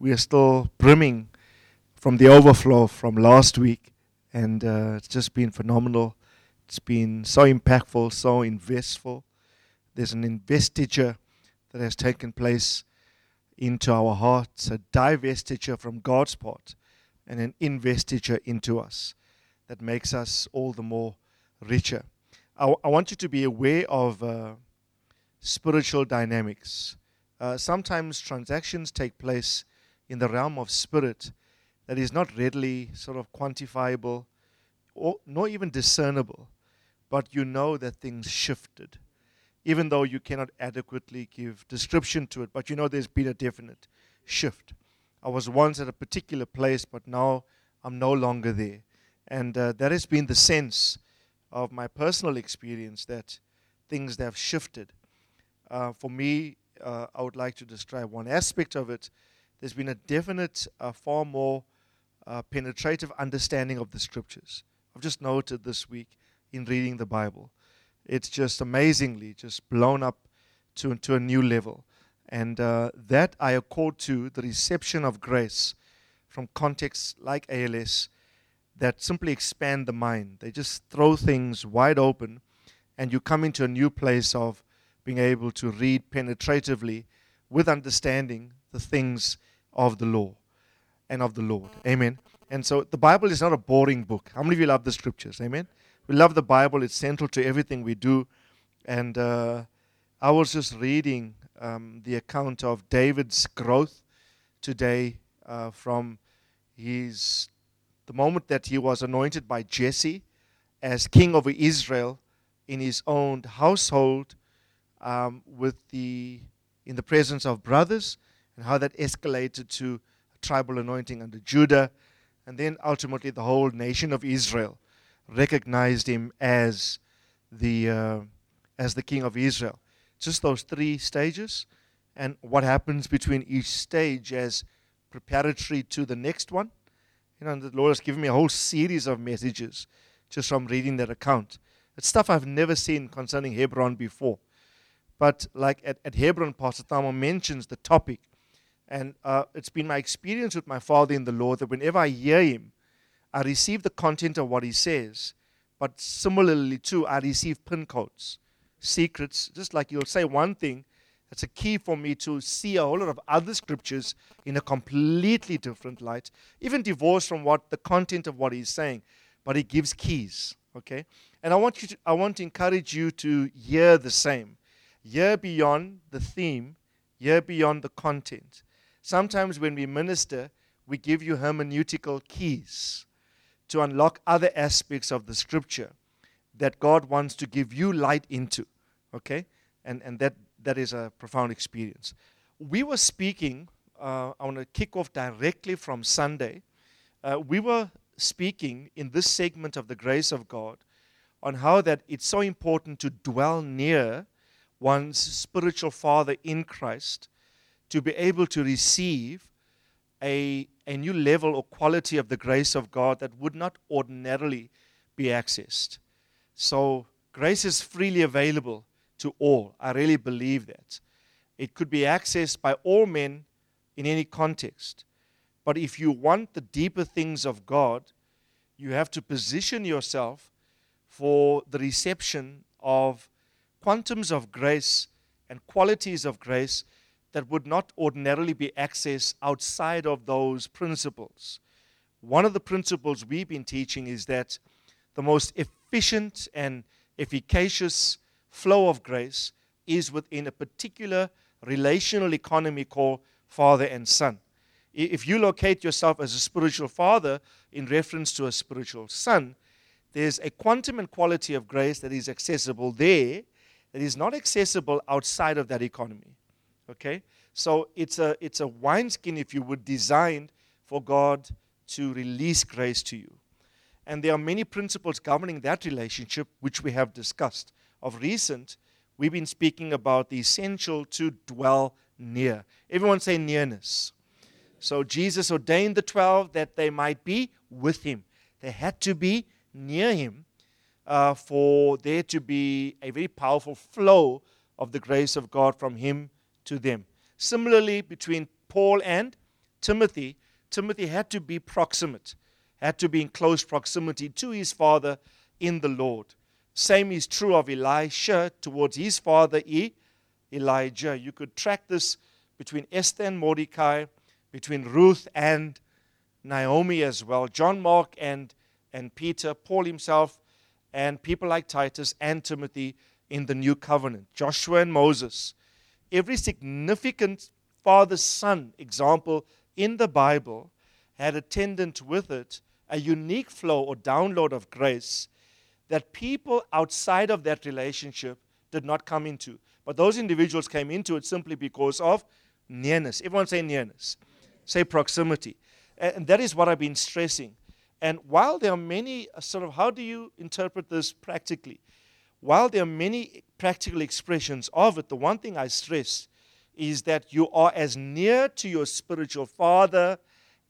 We are still brimming from the overflow from last week, and uh, it's just been phenomenal. It's been so impactful, so investful. There's an investiture that has taken place into our hearts, a divestiture from God's part, and an investiture into us that makes us all the more richer. I, w- I want you to be aware of uh, spiritual dynamics. Uh, sometimes transactions take place in the realm of spirit that is not readily sort of quantifiable or nor even discernible, but you know that things shifted, even though you cannot adequately give description to it, but you know there's been a definite shift. I was once at a particular place, but now I'm no longer there. And uh, that has been the sense of my personal experience that things have shifted. Uh, for me, uh, I would like to describe one aspect of it there's been a definite, uh, far more uh, penetrative understanding of the scriptures. I've just noted this week in reading the Bible. It's just amazingly just blown up to, to a new level. And uh, that I accord to the reception of grace from contexts like ALS that simply expand the mind. They just throw things wide open, and you come into a new place of being able to read penetratively with understanding the things of the law and of the Lord. Amen. And so the Bible is not a boring book. How many of you love the scriptures? Amen. We love the Bible, it's central to everything we do. And uh, I was just reading um, the account of David's growth today uh, from his the moment that he was anointed by Jesse as king over Israel in his own household um, with the in the presence of brothers and how that escalated to tribal anointing under Judah, and then ultimately the whole nation of Israel recognized him as the uh, as the king of Israel. Just those three stages, and what happens between each stage as preparatory to the next one. You know, the Lord has given me a whole series of messages just from reading that account. It's stuff I've never seen concerning Hebron before. But like at, at Hebron, Pastor Tamo mentions the topic and uh, it's been my experience with my father in the Lord that whenever I hear him, I receive the content of what he says. But similarly, too, I receive pin codes, secrets. Just like you'll say one thing, that's a key for me to see a whole lot of other scriptures in a completely different light, even divorced from what the content of what he's saying. But he gives keys, okay? And I want you to, I want to encourage you to hear the same, hear beyond the theme, hear beyond the content. Sometimes when we minister, we give you hermeneutical keys to unlock other aspects of the scripture that God wants to give you light into. Okay? And, and that, that is a profound experience. We were speaking, uh, I want to kick off directly from Sunday. Uh, we were speaking in this segment of the grace of God on how that it's so important to dwell near one's spiritual father in Christ to be able to receive a, a new level or quality of the grace of God that would not ordinarily be accessed. So, grace is freely available to all. I really believe that. It could be accessed by all men in any context. But if you want the deeper things of God, you have to position yourself for the reception of quantums of grace and qualities of grace that would not ordinarily be accessed outside of those principles. One of the principles we've been teaching is that the most efficient and efficacious flow of grace is within a particular relational economy called father and son. If you locate yourself as a spiritual father in reference to a spiritual son, there's a quantum and quality of grace that is accessible there that is not accessible outside of that economy. Okay? So it's a, it's a wineskin, if you would, designed for God to release grace to you. And there are many principles governing that relationship, which we have discussed. Of recent, we've been speaking about the essential to dwell near. Everyone say nearness. So Jesus ordained the 12 that they might be with him. They had to be near him uh, for there to be a very powerful flow of the grace of God from him to them. Similarly, between Paul and Timothy, Timothy had to be proximate, had to be in close proximity to his father in the Lord. Same is true of Elisha towards his father Elijah. You could track this between Esther and Mordecai, between Ruth and Naomi as well, John Mark and, and Peter, Paul himself, and people like Titus and Timothy in the new covenant, Joshua and Moses. Every significant father son example in the Bible had attendant with it a unique flow or download of grace that people outside of that relationship did not come into. But those individuals came into it simply because of nearness. Everyone say nearness. Say proximity. And that is what I've been stressing. And while there are many, uh, sort of, how do you interpret this practically? While there are many practical expressions of it, the one thing I stress is that you are as near to your spiritual father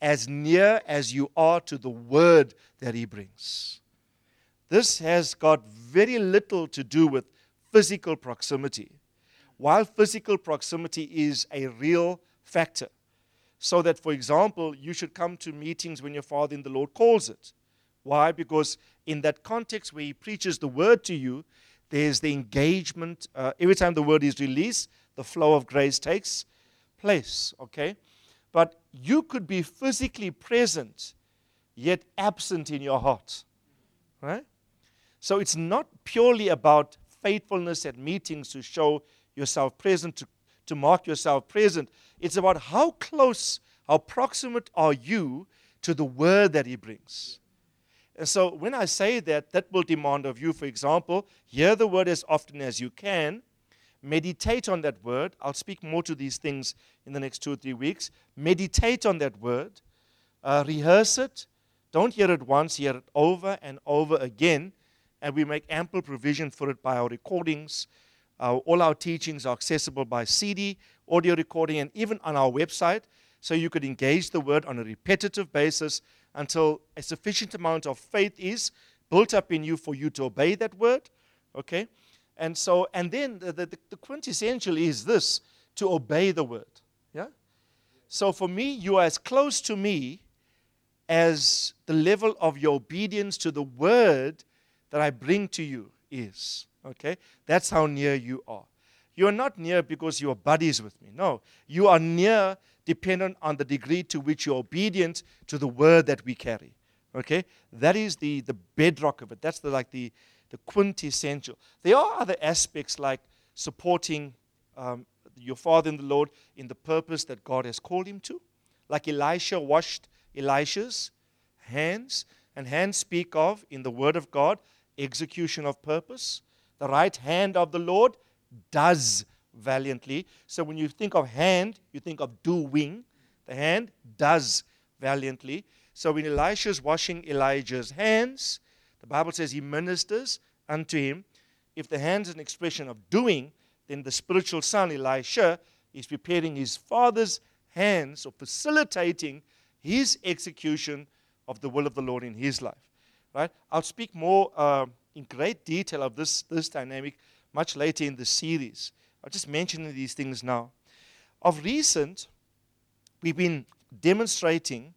as near as you are to the word that he brings. This has got very little to do with physical proximity, while physical proximity is a real factor. So that, for example, you should come to meetings when your father in the Lord calls it. Why? Because in that context where he preaches the word to you, there's the engagement. Uh, every time the word is released, the flow of grace takes place. Okay? But you could be physically present, yet absent in your heart. Right? So it's not purely about faithfulness at meetings to show yourself present, to, to mark yourself present. It's about how close, how proximate are you to the word that he brings. And so when I say that, that will demand of you, for example, hear the word as often as you can, meditate on that word. I'll speak more to these things in the next two or three weeks. Meditate on that word, uh, rehearse it. Don't hear it once, hear it over and over again. And we make ample provision for it by our recordings. Uh, all our teachings are accessible by CD, audio recording, and even on our website. So you could engage the word on a repetitive basis until a sufficient amount of faith is built up in you for you to obey that word. Okay? And so, and then the, the, the quintessential is this to obey the word. Yeah? So for me, you are as close to me as the level of your obedience to the word that I bring to you is. Okay? That's how near you are. You are not near because you are buddies with me. No. You are near dependent on the degree to which you're obedient to the word that we carry. Okay? That is the, the bedrock of it. That's the, like the, the quintessential. There are other aspects like supporting um, your father in the Lord in the purpose that God has called him to. Like Elisha washed Elisha's hands, and hands speak of, in the Word of God, execution of purpose. The right hand of the Lord does valiantly. So when you think of hand, you think of doing. The hand does valiantly. So when Elisha is washing Elijah's hands, the Bible says he ministers unto him. If the hand is an expression of doing, then the spiritual son, Elisha, is preparing his father's hands or facilitating his execution of the will of the Lord in his life. Right? I'll speak more uh, in great detail of this, this dynamic much later in the series. I'll just mention these things now. Of recent, we've been demonstrating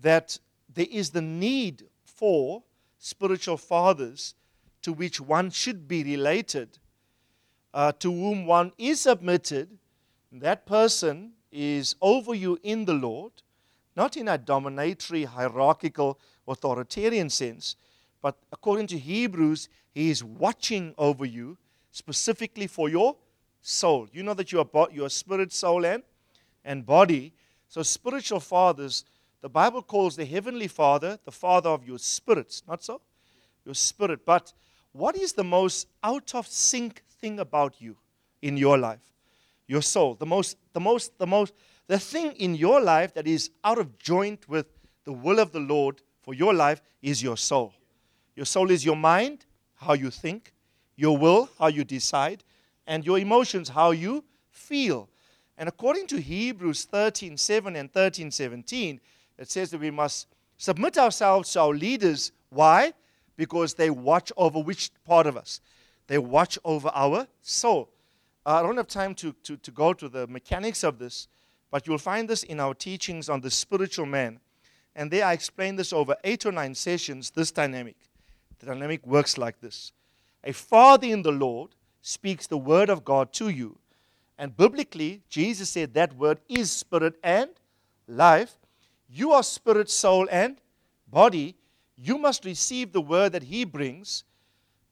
that there is the need for spiritual fathers to which one should be related, uh, to whom one is submitted, that person is over you in the Lord, not in a dominatory, hierarchical, authoritarian sense, but according to Hebrews, he is watching over you specifically for your soul. You know that you are your spirit, soul, and, and body. So, spiritual fathers the Bible calls the Heavenly Father the Father of your spirits, not so? Your spirit. But what is the most out of sync thing about you in your life? your soul. The most, the most, the most, the thing in your life that is out of joint with the will of the Lord for your life is your soul. Your soul is your mind, how you think, your will, how you decide, and your emotions, how you feel. And according to Hebrews 13 7 and 13 17, it says that we must submit ourselves to our leaders. Why? Because they watch over which part of us? They watch over our soul. Uh, I don't have time to, to, to go to the mechanics of this, but you'll find this in our teachings on the spiritual man. And there I explain this over eight or nine sessions, this dynamic. The dynamic works like this A father in the Lord speaks the word of God to you and biblically, Jesus said that word is spirit and life. You are spirit, soul, and body. You must receive the word that He brings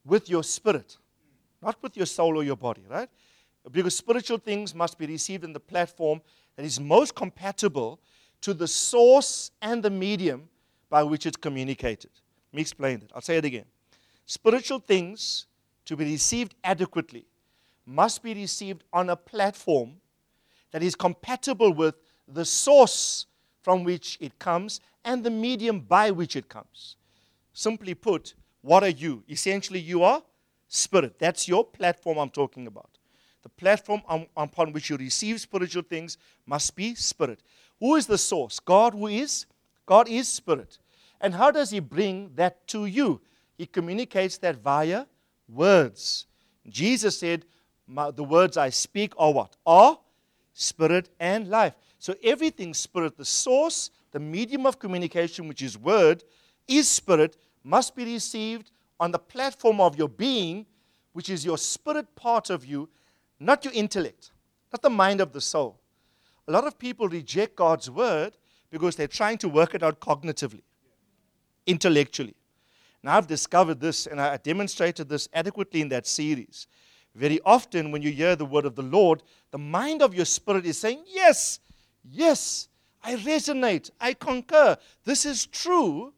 with your spirit, not with your soul or your body, right? Because spiritual things must be received in the platform that is most compatible to the source and the medium by which it's communicated. Let me explain that. I'll say it again. Spiritual things to be received adequately must be received on a platform that is compatible with the source from which it comes and the medium by which it comes. Simply put, what are you? Essentially, you are spirit. That's your platform I'm talking about. The platform um, upon which you receive spiritual things must be spirit. Who is the source? God, who is? God is spirit. And how does He bring that to you? He communicates that via words. Jesus said, the words I speak are what? Are spirit and life. So everything spirit, the source, the medium of communication, which is word, is spirit, must be received on the platform of your being, which is your spirit part of you, not your intellect, not the mind of the soul. A lot of people reject God's word because they're trying to work it out cognitively, intellectually. Now, I've discovered this, and I demonstrated this adequately in that series. Very often, when you hear the word of the Lord, the mind of your spirit is saying, Yes, yes, I resonate, I concur, this is true.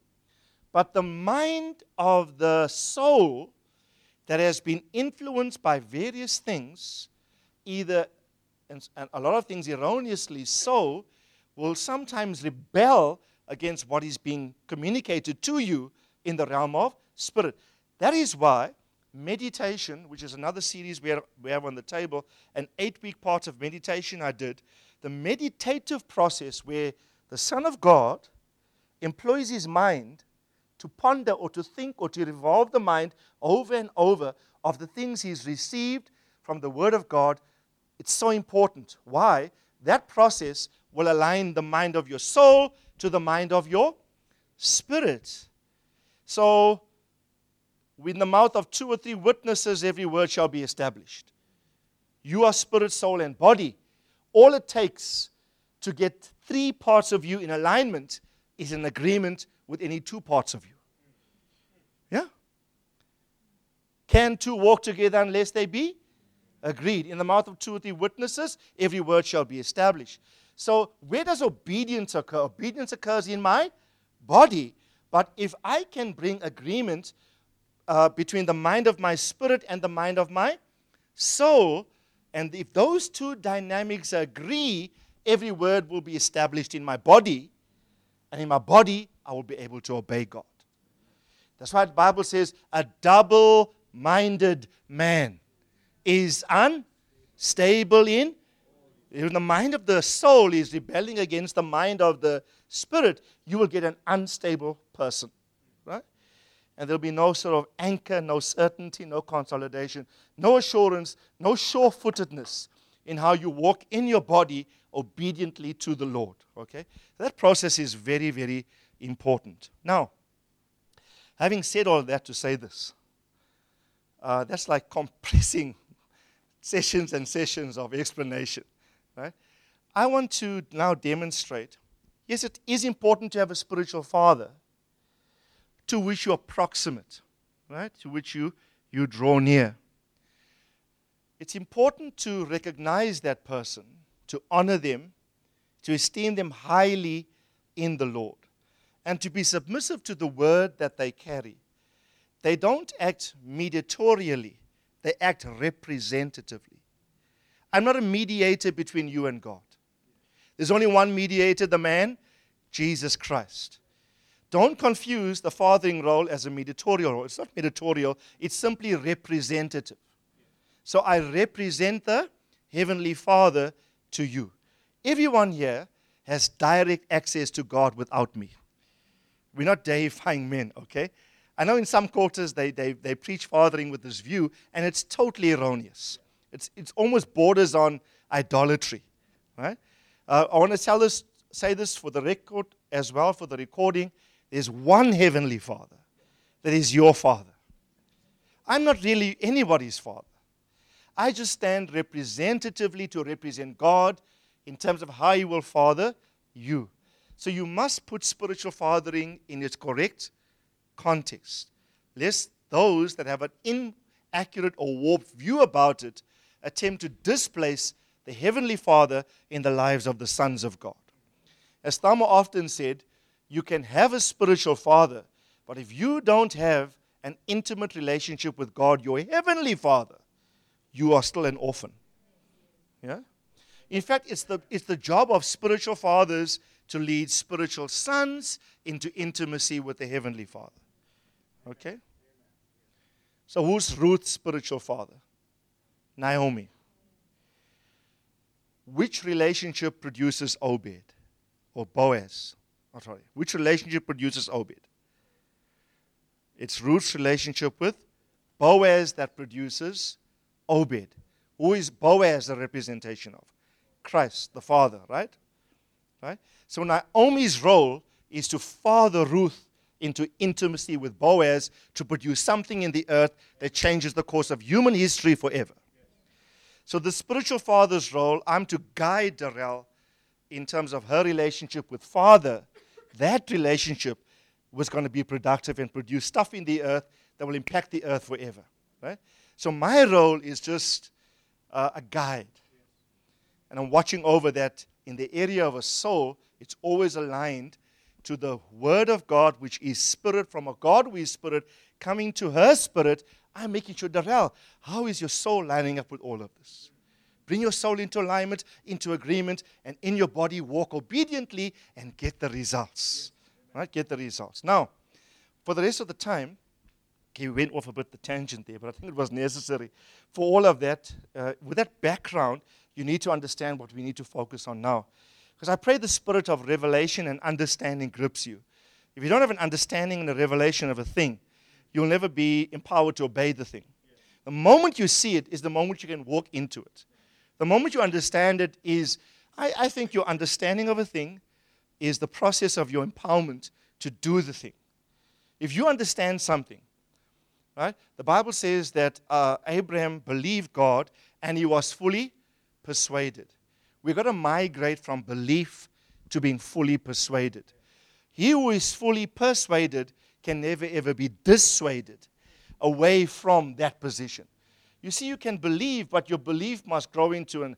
But the mind of the soul that has been influenced by various things, either, and a lot of things erroneously so, will sometimes rebel against what is being communicated to you in the realm of spirit. That is why meditation, which is another series we have, on the table, an eight week part of meditation I did. The meditative process where the Son of God employs his mind to ponder or to think or to revolve the mind over and over of the things he's received from the Word of God. It's so important. Why? That process will align the mind of your soul to the mind of your spirit. So, in the mouth of two or three witnesses, every word shall be established. You are spirit, soul, and body. All it takes to get three parts of you in alignment is an agreement with any two parts of you. Yeah? Can two walk together unless they be agreed? In the mouth of two or three witnesses, every word shall be established. So, where does obedience occur? Obedience occurs in my body. But if I can bring agreement uh, between the mind of my spirit and the mind of my soul. And if those two dynamics agree, every word will be established in my body. And in my body, I will be able to obey God. That's why the Bible says a double minded man is unstable in. If the mind of the soul is rebelling against the mind of the spirit, you will get an unstable person right? and there'll be no sort of anchor, no certainty, no consolidation, no assurance, no sure footedness in how you walk in your body obediently to the Lord. Okay? That process is very, very important. Now, having said all that to say this, uh, that's like compressing sessions and sessions of explanation. Right? I want to now demonstrate yes, it is important to have a spiritual father to which you are proximate, right? To which you, you draw near. It's important to recognize that person, to honor them, to esteem them highly in the Lord, and to be submissive to the word that they carry. They don't act mediatorially, they act representatively. I'm not a mediator between you and God. There's only one mediator, the man, Jesus Christ. Don't confuse the fathering role as a mediatorial role. It's not mediatorial, it's simply representative. So I represent the Heavenly Father to you. Everyone here has direct access to God without me. We're not deifying men, okay? I know in some quarters they, they, they preach fathering with this view, and it's totally erroneous. It's, it's almost borders on idolatry, right? Uh, I want to tell this, say this for the record as well, for the recording. There's one Heavenly Father that is your Father. I'm not really anybody's Father. I just stand representatively to represent God in terms of how He will father you. So you must put spiritual fathering in its correct context, lest those that have an inaccurate or warped view about it attempt to displace the Heavenly Father in the lives of the sons of God. As Tama often said, you can have a spiritual father, but if you don't have an intimate relationship with God, your Heavenly Father, you are still an orphan. Yeah? In fact, it's the, it's the job of spiritual fathers to lead spiritual sons into intimacy with the Heavenly Father. Okay? So, who's Ruth's spiritual father? Naomi. Which relationship produces Obed or Boaz? Oh, sorry. Which relationship produces Obed? It's Ruth's relationship with Boaz that produces Obed. Who is Boaz a representation of? Christ, the Father, right? Right? So Naomi's role is to father Ruth into intimacy with Boaz to produce something in the earth that changes the course of human history forever. So, the spiritual father's role, I'm to guide Darrell in terms of her relationship with Father. That relationship was going to be productive and produce stuff in the earth that will impact the earth forever. Right? So, my role is just uh, a guide. And I'm watching over that in the area of a soul, it's always aligned to the Word of God, which is spirit from a God who is spirit, coming to her spirit. I'm making sure, Darrell, how is your soul lining up with all of this? Bring your soul into alignment, into agreement, and in your body walk obediently and get the results. Right? Get the results. Now, for the rest of the time, okay, we went off a bit the tangent there, but I think it was necessary. For all of that, uh, with that background, you need to understand what we need to focus on now. Because I pray the spirit of revelation and understanding grips you. If you don't have an understanding and a revelation of a thing, you'll never be empowered to obey the thing. The moment you see it is the moment you can walk into it. The moment you understand it is, I, I think your understanding of a thing is the process of your empowerment to do the thing. If you understand something, right, the Bible says that uh, Abraham believed God and he was fully persuaded. We've got to migrate from belief to being fully persuaded. He who is fully persuaded can never ever be dissuaded away from that position. You see, you can believe, but your belief must grow into an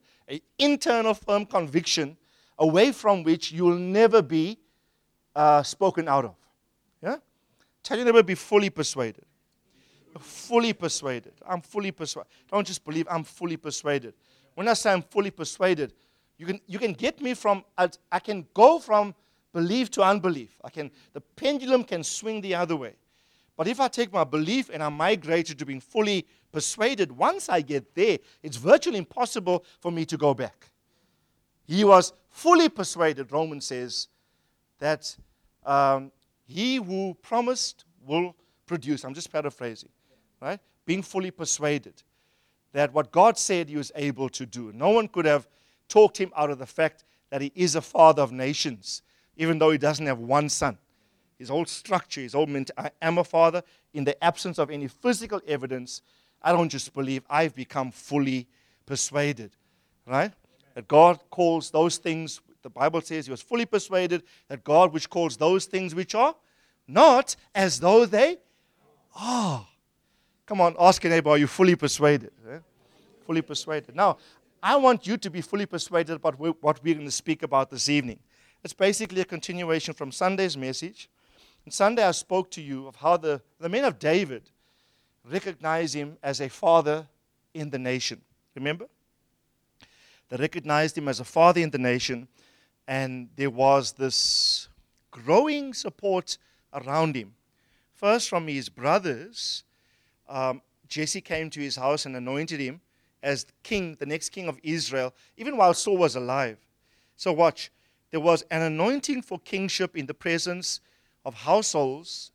internal firm conviction away from which you will never be uh, spoken out of. Yeah? Tell you never be fully persuaded. Fully persuaded. I'm fully persuaded. Don't just believe, I'm fully persuaded. When I say I'm fully persuaded, you can, you can get me from, I can go from belief to unbelief. I can, the pendulum can swing the other way. But if I take my belief and I migrate it to being fully persuaded, once I get there, it's virtually impossible for me to go back. He was fully persuaded, Romans says, that um, he who promised will produce. I'm just paraphrasing, right? Being fully persuaded that what God said he was able to do. No one could have talked him out of the fact that he is a father of nations, even though he doesn't have one son. His whole structure, his whole mentality, I am a father. In the absence of any physical evidence, I don't just believe, I've become fully persuaded. Right? That God calls those things, the Bible says he was fully persuaded that God which calls those things which are not as though they are. Come on, ask a neighbor, are you fully persuaded? Eh? Fully persuaded. Now, I want you to be fully persuaded about what we're going to speak about this evening. It's basically a continuation from Sunday's message. On Sunday, I spoke to you of how the, the men of David recognize him as a father in the nation. Remember? They recognized him as a father in the nation, and there was this growing support around him. First, from his brothers, um, Jesse came to his house and anointed him as king, the next king of Israel, even while Saul was alive. So, watch. There was an anointing for kingship in the presence of households,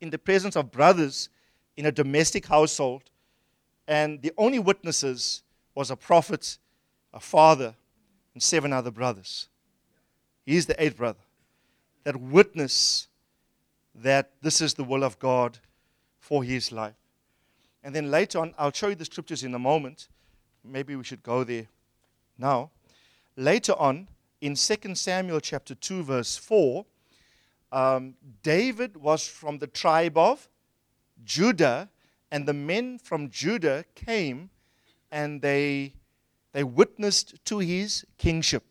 in the presence of brothers in a domestic household. And the only witnesses was a prophet, a father, and seven other brothers. He's the eighth brother that witness that this is the will of God for his life. And then later on, I'll show you the scriptures in a moment. Maybe we should go there now. Later on, in 2 Samuel chapter 2, verse 4, um, David was from the tribe of Judah, and the men from Judah came and they, they witnessed to his kingship.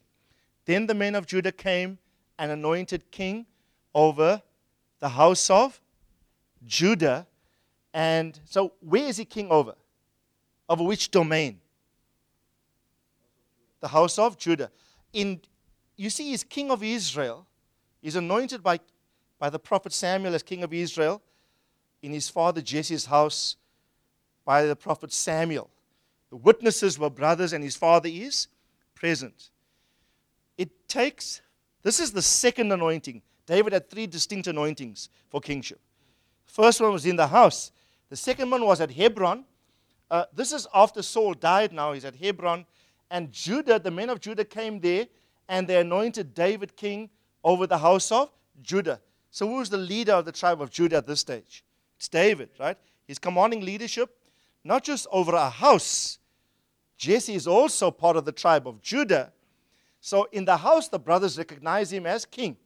Then the men of Judah came and anointed king over the house of Judah. And so, where is he king over? Over which domain? The house of Judah. In, you see, he's king of Israel. He's anointed by, by the prophet Samuel as king of Israel in his father Jesse's house by the prophet Samuel. The witnesses were brothers, and his father is present. It takes, this is the second anointing. David had three distinct anointings for kingship. First one was in the house, the second one was at Hebron. Uh, this is after Saul died now, he's at Hebron. And Judah, the men of Judah came there and they anointed David king over the house of Judah. So, who's the leader of the tribe of Judah at this stage? It's David, right? He's commanding leadership, not just over a house. Jesse is also part of the tribe of Judah. So in the house, the brothers recognize him as king.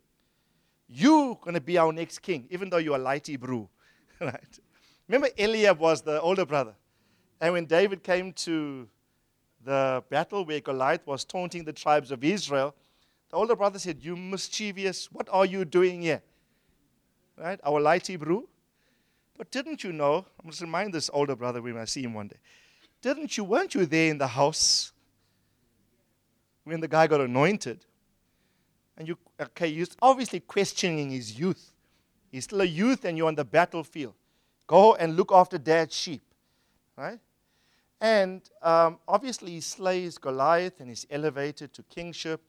You're going to be our next king, even though you're a light Hebrew. right? Remember, Eliab was the older brother. And when David came to the battle where Goliath was taunting the tribes of Israel, the older brother said, You mischievous, what are you doing here? Right? Our light Hebrew. But didn't you know? I must remind this older brother when I see him one day. Didn't you, weren't you there in the house when the guy got anointed? And you, okay, you're obviously questioning his youth. He's still a youth and you're on the battlefield. Go and look after dad's sheep, right? And um, obviously, he slays Goliath and he's elevated to kingship.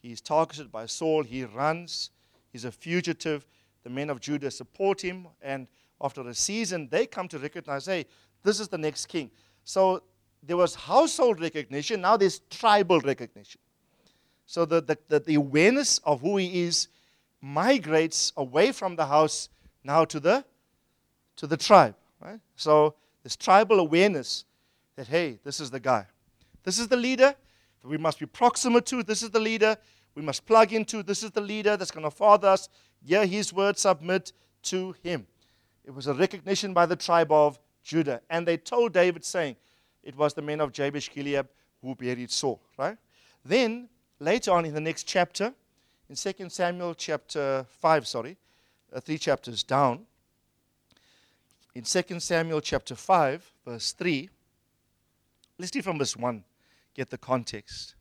He's targeted by Saul. He runs. He's a fugitive. The men of Judah support him. And after a season, they come to recognize hey, this is the next king. So there was household recognition, now there's tribal recognition. So the, the, the, the awareness of who he is migrates away from the house now to the, to the tribe. Right? So this tribal awareness that, hey, this is the guy. This is the leader that we must be proximate to. This is the leader we must plug into. This is the leader that's going to father us. Hear his word, submit to him. It was a recognition by the tribe of Judah. And they told David, saying, It was the men of Jabesh Gilead who buried Saul. Right? Then, later on in the next chapter, in 2 Samuel chapter 5, sorry, uh, three chapters down, in 2 Samuel chapter 5, verse 3, let's read from verse 1, get the context.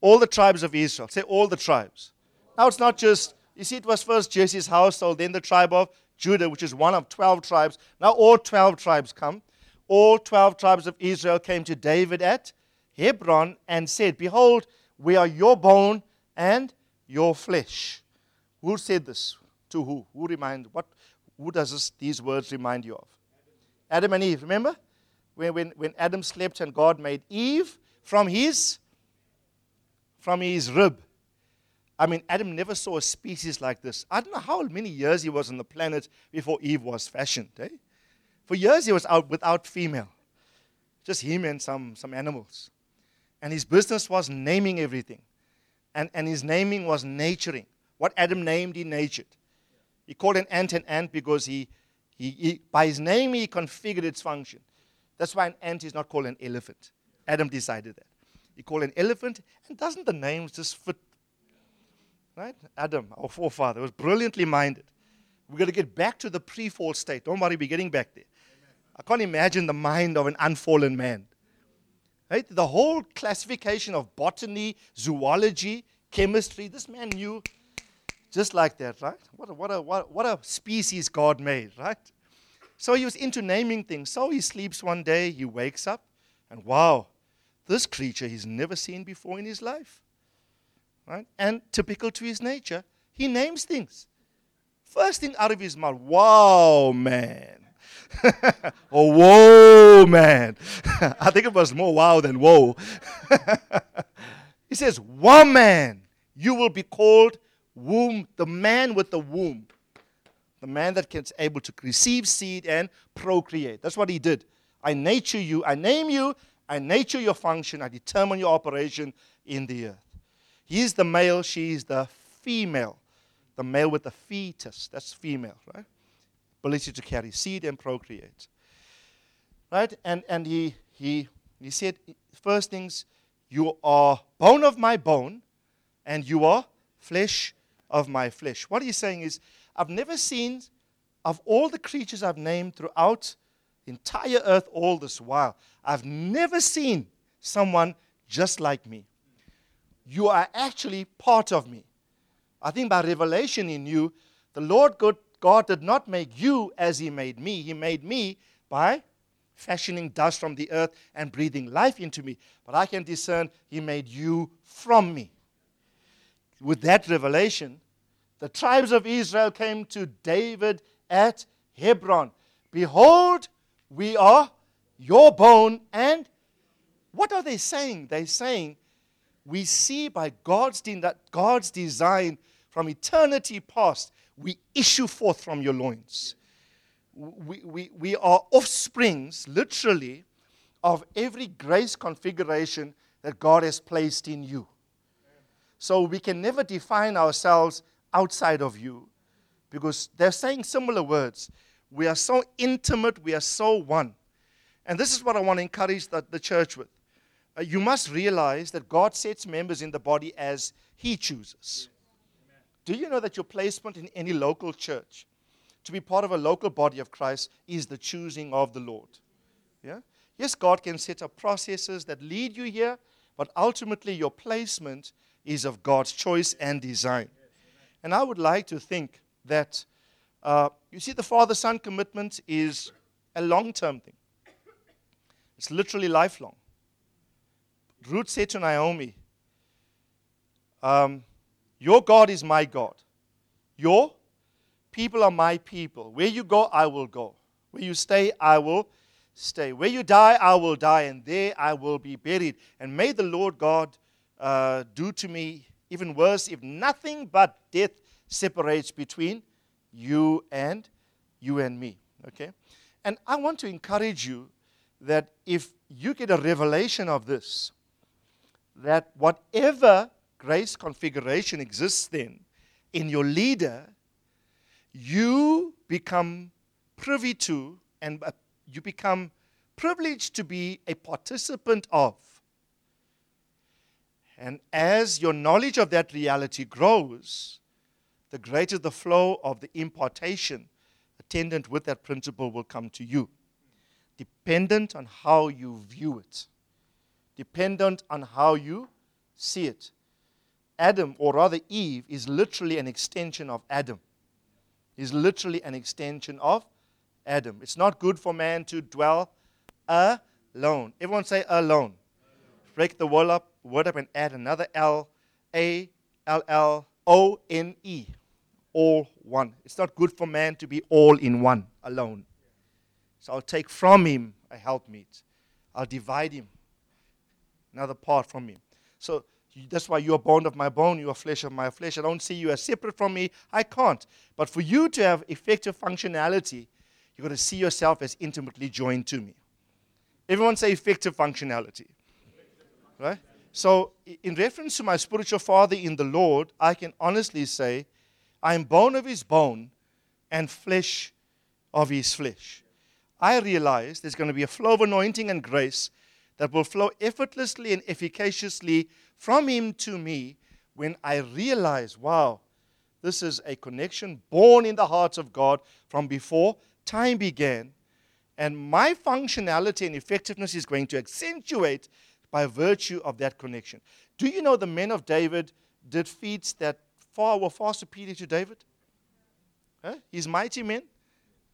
All the tribes of Israel, say all the tribes. Now it's not just, you see, it was first Jesse's household, then the tribe of Judah, which is one of 12 tribes. Now all 12 tribes come. All 12 tribes of Israel came to David at Hebron and said, Behold, we are your bone and your flesh. Who said this? To who? Who remind what who does this, these words remind you of? Adam and Eve. Remember? When, when, when Adam slept and God made Eve from his from his rib. I mean, Adam never saw a species like this. I don't know how many years he was on the planet before Eve was fashioned. Eh? For years he was out without female, just him and some, some animals. And his business was naming everything. And, and his naming was naturing. What Adam named, he natured. He called an ant an ant because he, he, he, by his name he configured its function. That's why an ant is not called an elephant. Adam decided that. He called an elephant, and doesn't the names just fit Right? Adam, our forefather, was brilliantly minded. We're going to get back to the pre fall state. Don't worry, we're getting back there. I can't imagine the mind of an unfallen man. Right? The whole classification of botany, zoology, chemistry, this man knew just like that, right? What a, what a, what a species God made, right? So he was into naming things. So he sleeps one day, he wakes up, and wow, this creature he's never seen before in his life. Right? And typical to his nature, he names things. First thing out of his mouth, wow, man. oh, whoa, man. I think it was more wow than whoa. he says, one man, you will be called womb, the man with the womb. The man that is able to receive seed and procreate. That's what he did. I nature you, I name you, I nature your function, I determine your operation in the earth. He's the male, she's the female. The male with the fetus, that's female, right? Ability to carry seed and procreate. Right? And, and he, he, he said, first things, you are bone of my bone, and you are flesh of my flesh. What he's saying is, I've never seen, of all the creatures I've named throughout the entire earth all this while, I've never seen someone just like me. You are actually part of me. I think by revelation in you, the Lord God, God did not make you as He made me. He made me by fashioning dust from the earth and breathing life into me. But I can discern He made you from me. With that revelation, the tribes of Israel came to David at Hebron. Behold, we are your bone. And what are they saying? They're saying, we see by God's, de- God's design from eternity past, we issue forth from your loins. We, we, we are offsprings, literally, of every grace configuration that God has placed in you. So we can never define ourselves outside of you because they're saying similar words. We are so intimate, we are so one. And this is what I want to encourage the, the church with. Uh, you must realize that God sets members in the body as He chooses. Do you know that your placement in any local church to be part of a local body of Christ is the choosing of the Lord? Yeah? Yes, God can set up processes that lead you here, but ultimately your placement is of God's choice and design. And I would like to think that, uh, you see, the father son commitment is a long term thing, it's literally lifelong. Ruth said to Naomi, um, Your God is my God. Your people are my people. Where you go, I will go. Where you stay, I will stay. Where you die, I will die, and there I will be buried. And may the Lord God uh, do to me even worse, if nothing but death separates between you and you and me. Okay? And I want to encourage you that if you get a revelation of this, that whatever grace configuration exists then in your leader, you become privy to and uh, you become privileged to be a participant of. And as your knowledge of that reality grows, the greater the flow of the impartation attendant with that principle will come to you. Dependent on how you view it, dependent on how you see it. Adam, or rather Eve, is literally an extension of Adam. Is literally an extension of Adam. It's not good for man to dwell alone. Everyone say alone. Break the word up, word up and add another L A L L O N E. All one. It's not good for man to be all in one, alone. So I'll take from him a helpmeet. I'll divide him, another part from me. So that's why you are bone of my bone, you are flesh of my flesh. I don't see you as separate from me. I can't. But for you to have effective functionality, you've got to see yourself as intimately joined to me. Everyone say effective functionality. Right? So, in reference to my spiritual father in the Lord, I can honestly say, I am bone of his bone and flesh of his flesh. I realize there's going to be a flow of anointing and grace that will flow effortlessly and efficaciously from him to me when I realize, wow, this is a connection born in the hearts of God from before time began. And my functionality and effectiveness is going to accentuate by virtue of that connection. Do you know the men of David did feats that far were far superior to David? Huh? His mighty men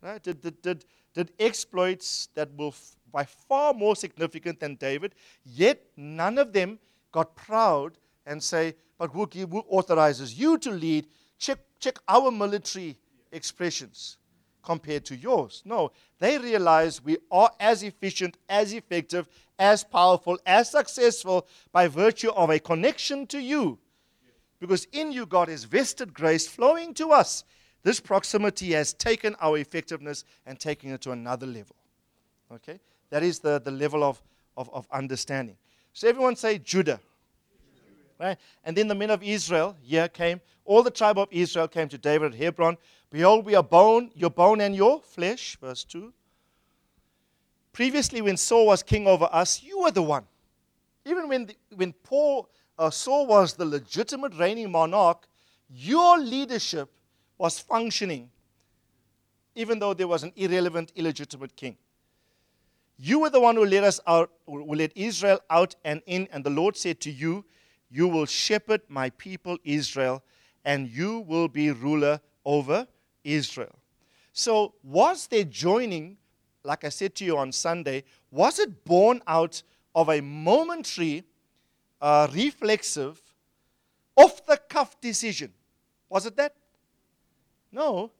right? did, did, did, did exploits that will by far more significant than David, yet none of them got proud and say, But who, who authorizes you to lead? Check, check our military expressions compared to yours. No, they realize we are as efficient, as effective, as powerful, as successful by virtue of a connection to you. Because in you, God has vested grace flowing to us. This proximity has taken our effectiveness and taken it to another level. Okay? That is the, the level of, of, of understanding. So everyone say Judah. Right? And then the men of Israel here came. All the tribe of Israel came to David at Hebron. Behold, we are bone, your bone and your flesh. Verse 2. Previously, when Saul was king over us, you were the one. Even when, the, when Paul, uh, Saul was the legitimate reigning monarch, your leadership was functioning, even though there was an irrelevant, illegitimate king. You were the one who led us out, who led Israel out and in, and the Lord said to you, You will shepherd my people Israel, and you will be ruler over Israel. So, was there joining, like I said to you on Sunday, was it born out of a momentary, uh, reflexive, off the cuff decision? Was it that? No.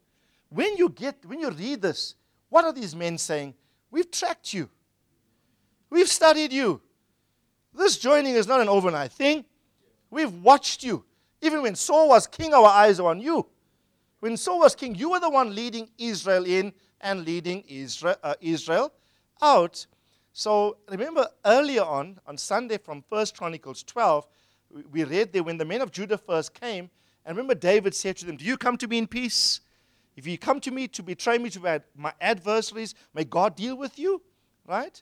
When you get, when you read this, what are these men saying? We've tracked you. We've studied you. This joining is not an overnight thing. We've watched you. Even when Saul was king, our eyes are on you. When Saul was king, you were the one leading Israel in and leading Israel, uh, Israel out. So remember earlier on, on Sunday from 1 Chronicles 12, we read there when the men of Judah first came, and remember David said to them, Do you come to me in peace? If you come to me to betray me to my adversaries, may God deal with you, right?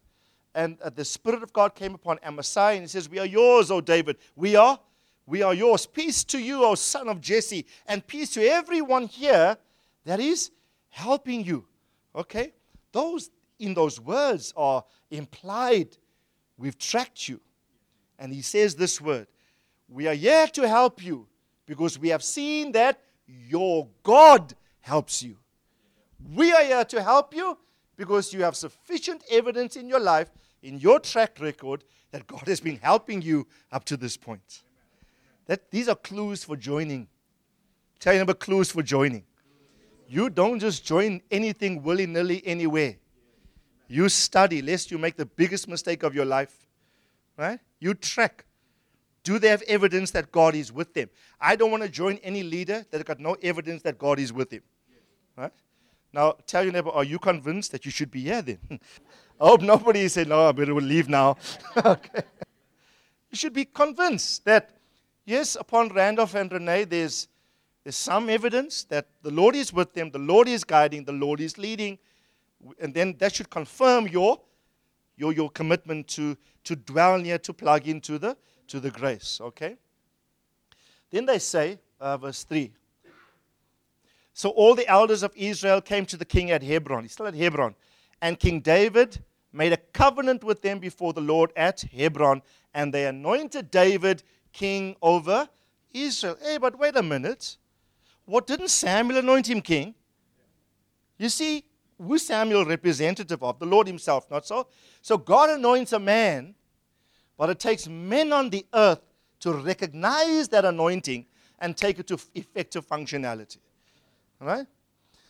And uh, the Spirit of God came upon Amasai, and he says, We are yours, O David. We are we are yours. Peace to you, O son of Jesse, and peace to everyone here that is helping you. Okay? Those in those words are implied. We've tracked you. And he says this word We are here to help you because we have seen that your God helps you. We are here to help you because you have sufficient evidence in your life, in your track record, that God has been helping you up to this point. That these are clues for joining. Tell you about clues for joining. You don't just join anything willy nilly anywhere. You study, lest you make the biggest mistake of your life. Right? You track. Do they have evidence that God is with them? I don't want to join any leader that got no evidence that God is with him. Right? Now, tell your neighbor, are you convinced that you should be here then? I hope nobody said, no, I better leave now. okay. You should be convinced that yes, upon Randolph and Renee, there's, there's some evidence that the Lord is with them, the Lord is guiding, the Lord is leading. And then that should confirm your, your, your commitment to, to dwell near, to plug into the, to the grace. Okay? Then they say, uh, verse 3. So all the elders of Israel came to the king at Hebron. He's still at Hebron. And King David made a covenant with them before the Lord at Hebron. And they anointed David king over Israel. Hey, but wait a minute. What didn't Samuel anoint him king? You see, who's Samuel representative of? The Lord himself, not so? So God anoints a man, but it takes men on the earth to recognize that anointing and take it to effective functionality. Right?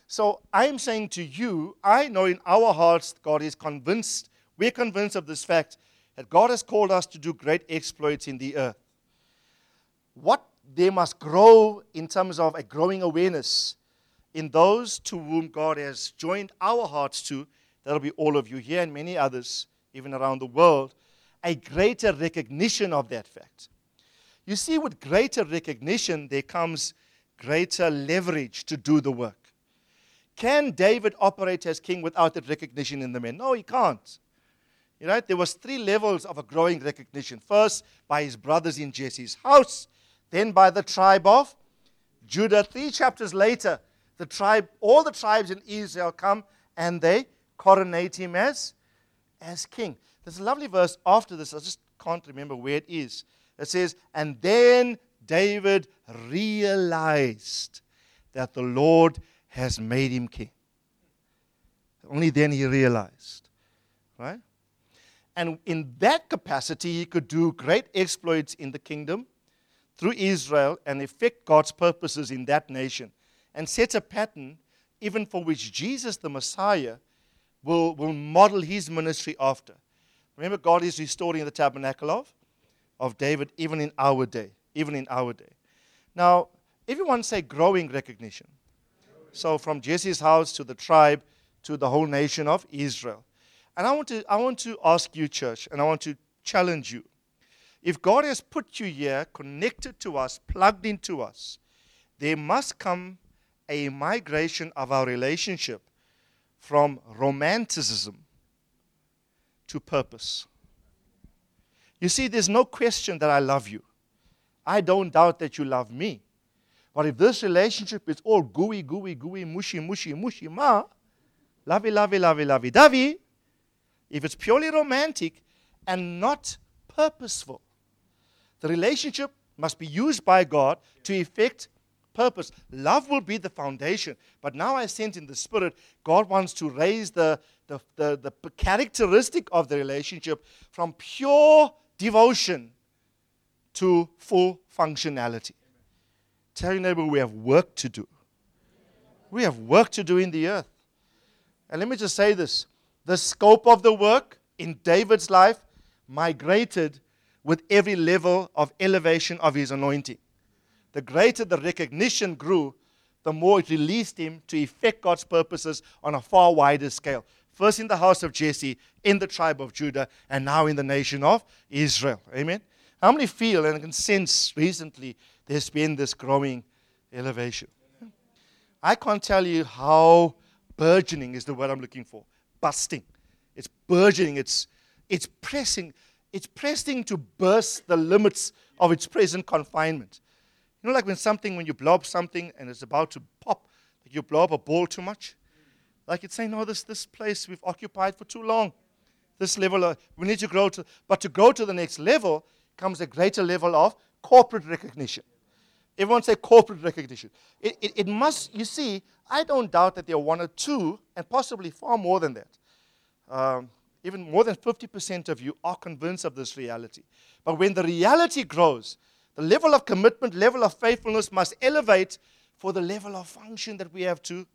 So I'm saying to you, I know in our hearts God is convinced, we're convinced of this fact that God has called us to do great exploits in the earth what they must grow in terms of a growing awareness in those to whom God has joined our hearts to. That'll be all of you here and many others, even around the world. A greater recognition of that fact. You see, with greater recognition, there comes greater leverage to do the work. Can David operate as king without that recognition in the men? No, he can't. You know, there was three levels of a growing recognition. First, by his brothers in Jesse's house. Then by the tribe of Judah. Three chapters later, the tribe, all the tribes in Israel come and they coronate him as, as king. There's a lovely verse after this. I'll just can't remember where it is. It says, And then David realized that the Lord has made him king. Only then he realized. Right? And in that capacity, he could do great exploits in the kingdom through Israel and effect God's purposes in that nation and set a pattern even for which Jesus, the Messiah, will, will model his ministry after. Remember, God is restoring the tabernacle of, of David even in our day. Even in our day. Now, everyone say growing recognition. So from Jesse's house to the tribe to the whole nation of Israel. And I want to, I want to ask you, church, and I want to challenge you. If God has put you here, connected to us, plugged into us, there must come a migration of our relationship from romanticism to purpose. You see, there's no question that I love you. I don't doubt that you love me. But if this relationship is all gooey, gooey, gooey, mushy, mushy, mushy, ma, lovey, lovey, lovey, lovey, dovey, if it's purely romantic and not purposeful, the relationship must be used by God to effect purpose. Love will be the foundation. But now I sense in the Spirit, God wants to raise the, the, the, the characteristic of the relationship from pure devotion to full functionality. Tell your neighbor, we have work to do. We have work to do in the earth. And let me just say this the scope of the work in David's life migrated with every level of elevation of his anointing the greater the recognition grew, the more it released him to effect God's purposes on a far wider scale. First in the house of Jesse, in the tribe of Judah, and now in the nation of Israel. Amen. How many feel and can sense recently there's been this growing elevation? I can't tell you how burgeoning is the word I'm looking for. Busting. It's burgeoning. It's, it's pressing. It's pressing to burst the limits of its present confinement. You know, like when something, when you blow up something and it's about to pop, like you blow up a ball too much. Like it's saying, no, this, this place we've occupied for too long. This level, of, we need to grow to, but to grow to the next level comes a greater level of corporate recognition. Everyone say corporate recognition. It, it, it, must, you see, I don't doubt that there are one or two, and possibly far more than that. Um, even more than 50% of you are convinced of this reality. But when the reality grows, the level of commitment, level of faithfulness must elevate for the level of function that we have to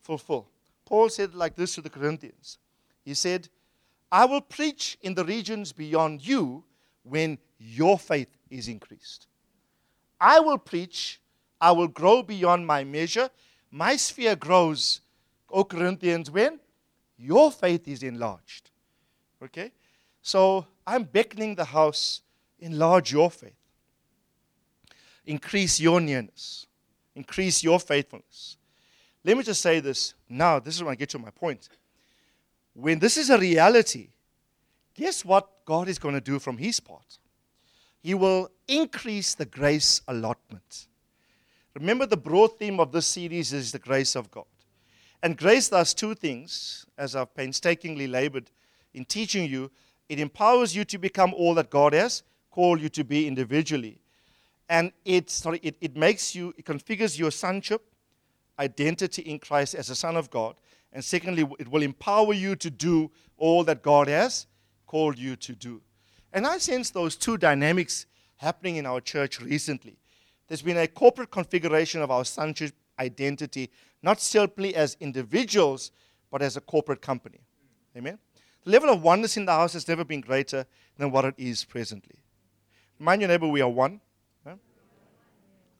fulfill. Paul said like this to the Corinthians. He said, I will preach in the regions beyond you when your faith is increased. I will preach, I will grow beyond my measure. My sphere grows, O Corinthians, when your faith is enlarged. Okay? So I'm beckoning the house, enlarge your faith increase your nearness, increase your faithfulness. Let me just say this now. This is when I get to my point. When this is a reality, guess what God is going to do from His part? He will increase the grace allotment. Remember, the broad theme of this series is the grace of God. And grace does two things, as I've painstakingly labored in teaching you. It empowers you to become all that God has called you to be individually and it, sorry, it, it makes you, it configures your sonship identity in Christ as a son of God. And secondly, it will empower you to do all that God has called you to do. And I sense those two dynamics happening in our church recently. There's been a corporate configuration of our sonship identity, not simply as individuals, but as a corporate company. Amen? The level of oneness in the house has never been greater than what it is presently. Mind your neighbor, we are one.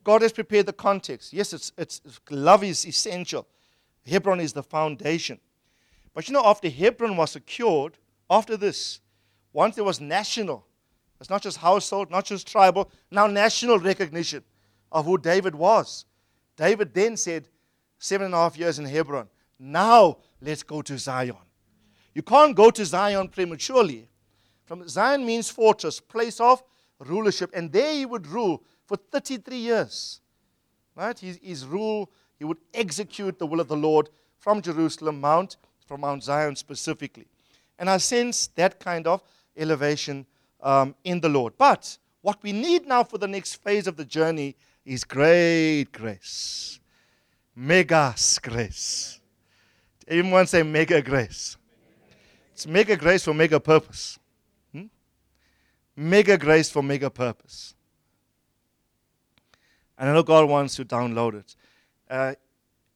God has prepared the context. Yes, it's, it's, love is essential. Hebron is the foundation. But you know, after Hebron was secured, after this, once there was national, it's not just household, not just tribal, now national recognition of who David was. David then said, seven and a half years in Hebron, now let's go to Zion. You can't go to Zion prematurely. From Zion means fortress, place of rulership, and there he would rule for 33 years. Right? His, his rule, he would execute the will of the Lord from Jerusalem, Mount, from Mount Zion specifically. And I sense that kind of elevation um, in the Lord. But what we need now for the next phase of the journey is great grace. Mega grace. Everyone say mega grace. It's mega grace for mega purpose. Hmm? Mega grace for mega purpose. And I know God wants to download it. Uh,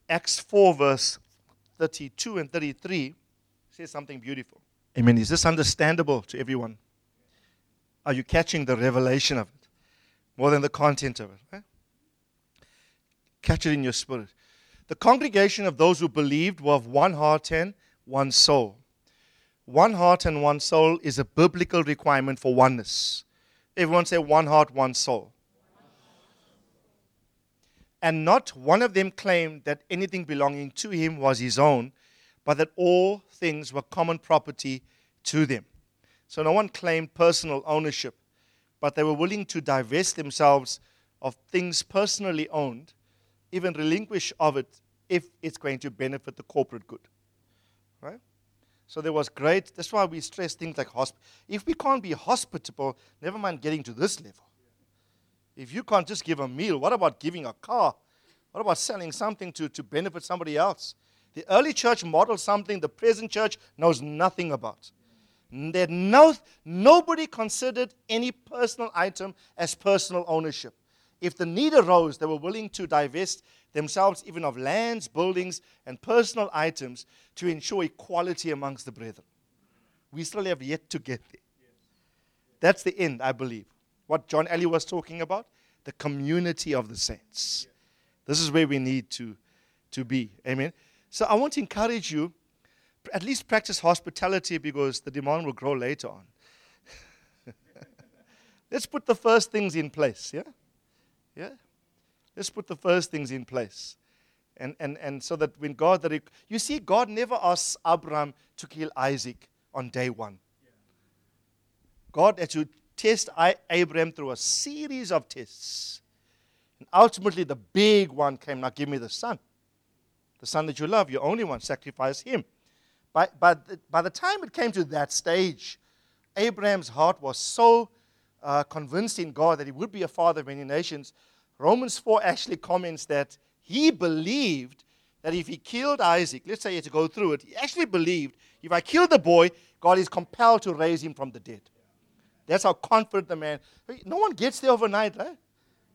Acts 4, verse 32 and 33 says something beautiful. Amen. Is this understandable to everyone? Are you catching the revelation of it more than the content of it? Catch it in your spirit. The congregation of those who believed were of one heart and one soul. One heart and one soul is a biblical requirement for oneness. Everyone say one heart, one soul. And not one of them claimed that anything belonging to him was his own, but that all things were common property to them. So no one claimed personal ownership, but they were willing to divest themselves of things personally owned, even relinquish of it if it's going to benefit the corporate good. Right? So there was great, that's why we stress things like hosp. If we can't be hospitable, never mind getting to this level. If you can't just give a meal, what about giving a car? What about selling something to, to benefit somebody else? The early church modeled something the present church knows nothing about. That no, nobody considered any personal item as personal ownership. If the need arose, they were willing to divest themselves even of lands, buildings, and personal items to ensure equality amongst the brethren. We still have yet to get there. That's the end, I believe what John Ellie was talking about the community of the saints. This is where we need to, to be. Amen. So I want to encourage you, at least practice hospitality because the demand will grow later on. Let's put the first things in place, yeah? Yeah? Let's put the first things in place. And, and, and so that when God, that it, you see, God never asks Abraham to kill Isaac on day one. God had to test Abraham through a series of tests. And ultimately, the big one came now, give me the son. The son that you love, your only one, sacrifice him. By, by, the, by the time it came to that stage, Abraham's heart was so uh, convinced in God that he would be a father of many nations. Romans 4 actually comments that he believed that if he killed Isaac, let's say he had to go through it, he actually believed if I kill the boy, God is compelled to raise him from the dead. That's how confident the man. No one gets there overnight, right?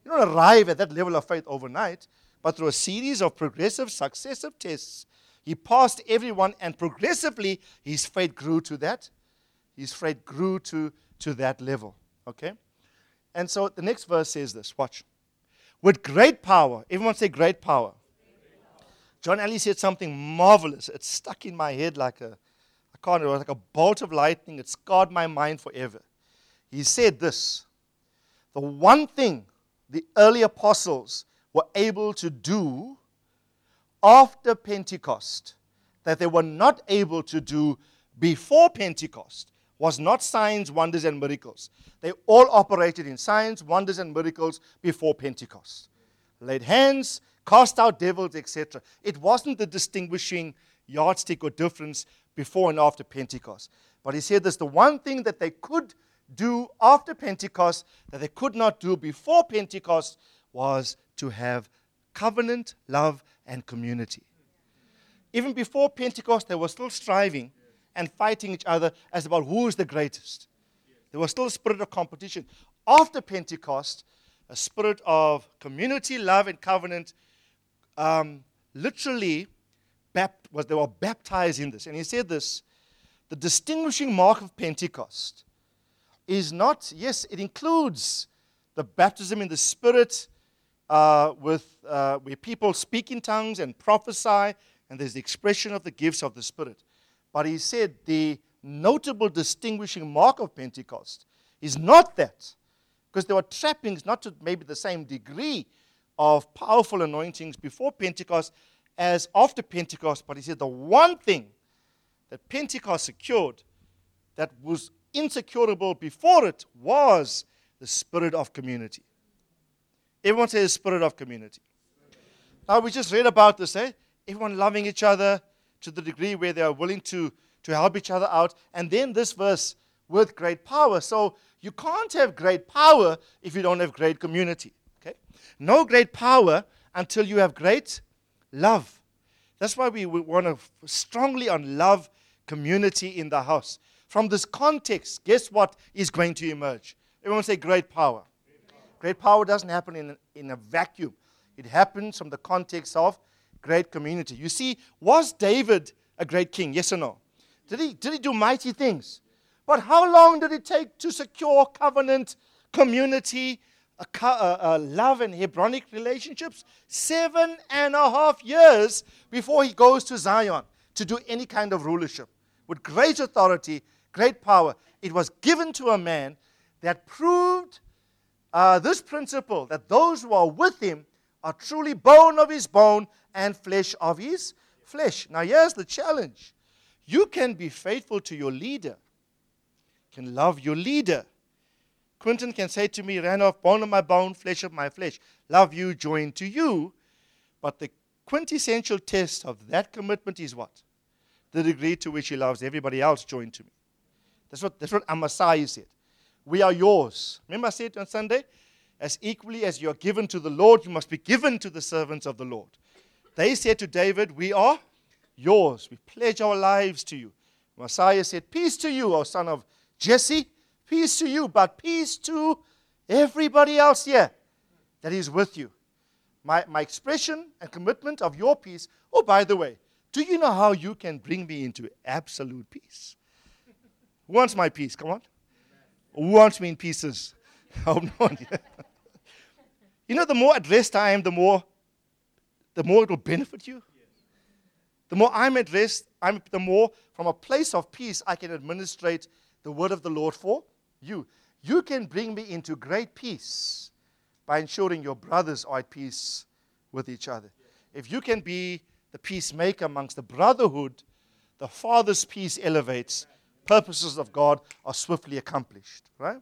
You don't arrive at that level of faith overnight, but through a series of progressive, successive tests, he passed everyone, and progressively his faith grew to that. His faith grew to, to that level. Okay? And so the next verse says this watch. With great power, everyone say great power. John Ellie said something marvelous. It stuck in my head like a, I can't, it was like a bolt of lightning. It scarred my mind forever he said this The one thing the early apostles were able to do after Pentecost that they were not able to do before Pentecost was not signs, wonders, and miracles. They all operated in signs, wonders, and miracles before Pentecost. Laid hands, cast out devils, etc. It wasn't the distinguishing yardstick or difference before and after Pentecost. But he said this the one thing that they could do after Pentecost that they could not do before Pentecost was to have covenant, love, and community. Even before Pentecost, they were still striving and fighting each other as about who is the greatest. There was still a spirit of competition. After Pentecost, a spirit of community, love, and covenant um, literally bapt- was they were baptized in this. And he said this the distinguishing mark of Pentecost is not, yes, it includes the baptism in the Spirit uh, with, uh, where people speak in tongues and prophesy, and there's the expression of the gifts of the Spirit. But he said the notable distinguishing mark of Pentecost is not that, because there were trappings, not to maybe the same degree of powerful anointings before Pentecost as after Pentecost. But he said the one thing that Pentecost secured that was insecurable before it was the spirit of community. Everyone says spirit of community. Now we just read about this, eh? Everyone loving each other to the degree where they are willing to, to help each other out. And then this verse, with great power. So you can't have great power if you don't have great community. Okay? No great power until you have great love. That's why we want to strongly on love community in the house. From this context, guess what is going to emerge? Everyone say great power. Great power doesn't happen in, in a vacuum. It happens from the context of great community. You see, was David a great king? Yes or no? Did he, did he do mighty things? But how long did it take to secure covenant, community, a, a, a love, and Hebronic relationships? Seven and a half years before he goes to Zion to do any kind of rulership. With great authority, great power. It was given to a man that proved uh, this principle that those who are with him are truly bone of his bone and flesh of his flesh. Now, here's the challenge you can be faithful to your leader, can love your leader. Quinton can say to me, Randolph, bone of my bone, flesh of my flesh, love you, joined to you. But the quintessential test of that commitment is what? The degree to which he loves everybody else joined to me. That's what, that's what Amasai said. We are yours. Remember I said on Sunday? As equally as you are given to the Lord, you must be given to the servants of the Lord. They said to David, We are yours. We pledge our lives to you. Amasai said, Peace to you, O son of Jesse. Peace to you, but peace to everybody else here that is with you. My, my expression and commitment of your peace. Oh, by the way, do you know how you can bring me into absolute peace? Who wants my peace? Come on. Wants me in pieces? Oh, no. you know, the more at rest I am, the more, the more it will benefit you. The more I'm at rest, I'm, the more from a place of peace I can administrate the word of the Lord for you. You can bring me into great peace by ensuring your brothers are at peace with each other. If you can be the peacemaker amongst the brotherhood, the Father's peace elevates purposes of God are swiftly accomplished. Right?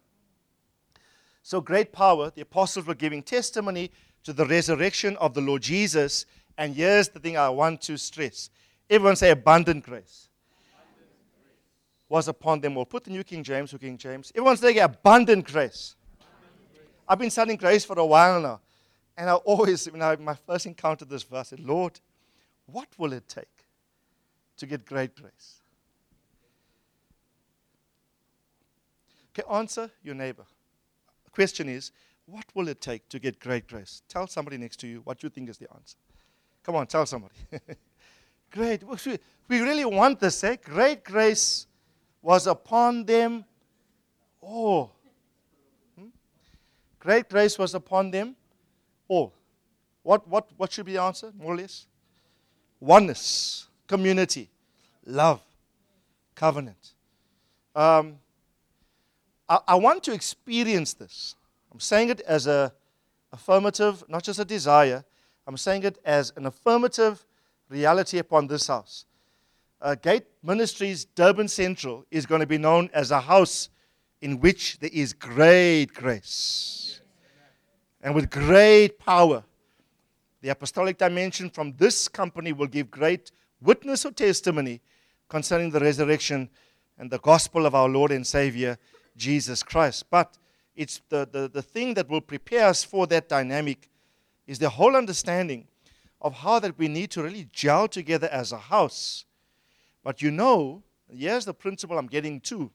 So, great power. The apostles were giving testimony to the resurrection of the Lord Jesus. And here's the thing I want to stress everyone say abundant grace was upon them all. Put the New King James or King James. Everyone's saying abundant grace. I've been studying grace for a while now. And I always, when I my first encountered this verse, I said, Lord, what will it take to get great grace? Okay, answer your neighbor. The question is, what will it take to get great grace? Tell somebody next to you what you think is the answer. Come on, tell somebody. great. We really want this, eh? Great grace was upon them all. Hmm? Great grace was upon them all. What, what, what should be the answer, more or less? Oneness, community, love, covenant. Um, I, I want to experience this. I'm saying it as a affirmative, not just a desire. I'm saying it as an affirmative reality upon this house. Uh, Gate Ministries Durban Central is going to be known as a house in which there is great grace and with great power. The apostolic dimension from this company will give great witness or testimony concerning the resurrection and the gospel of our Lord and Savior Jesus Christ. But it's the, the, the thing that will prepare us for that dynamic is the whole understanding of how that we need to really gel together as a house. But you know, here's the principle I'm getting to.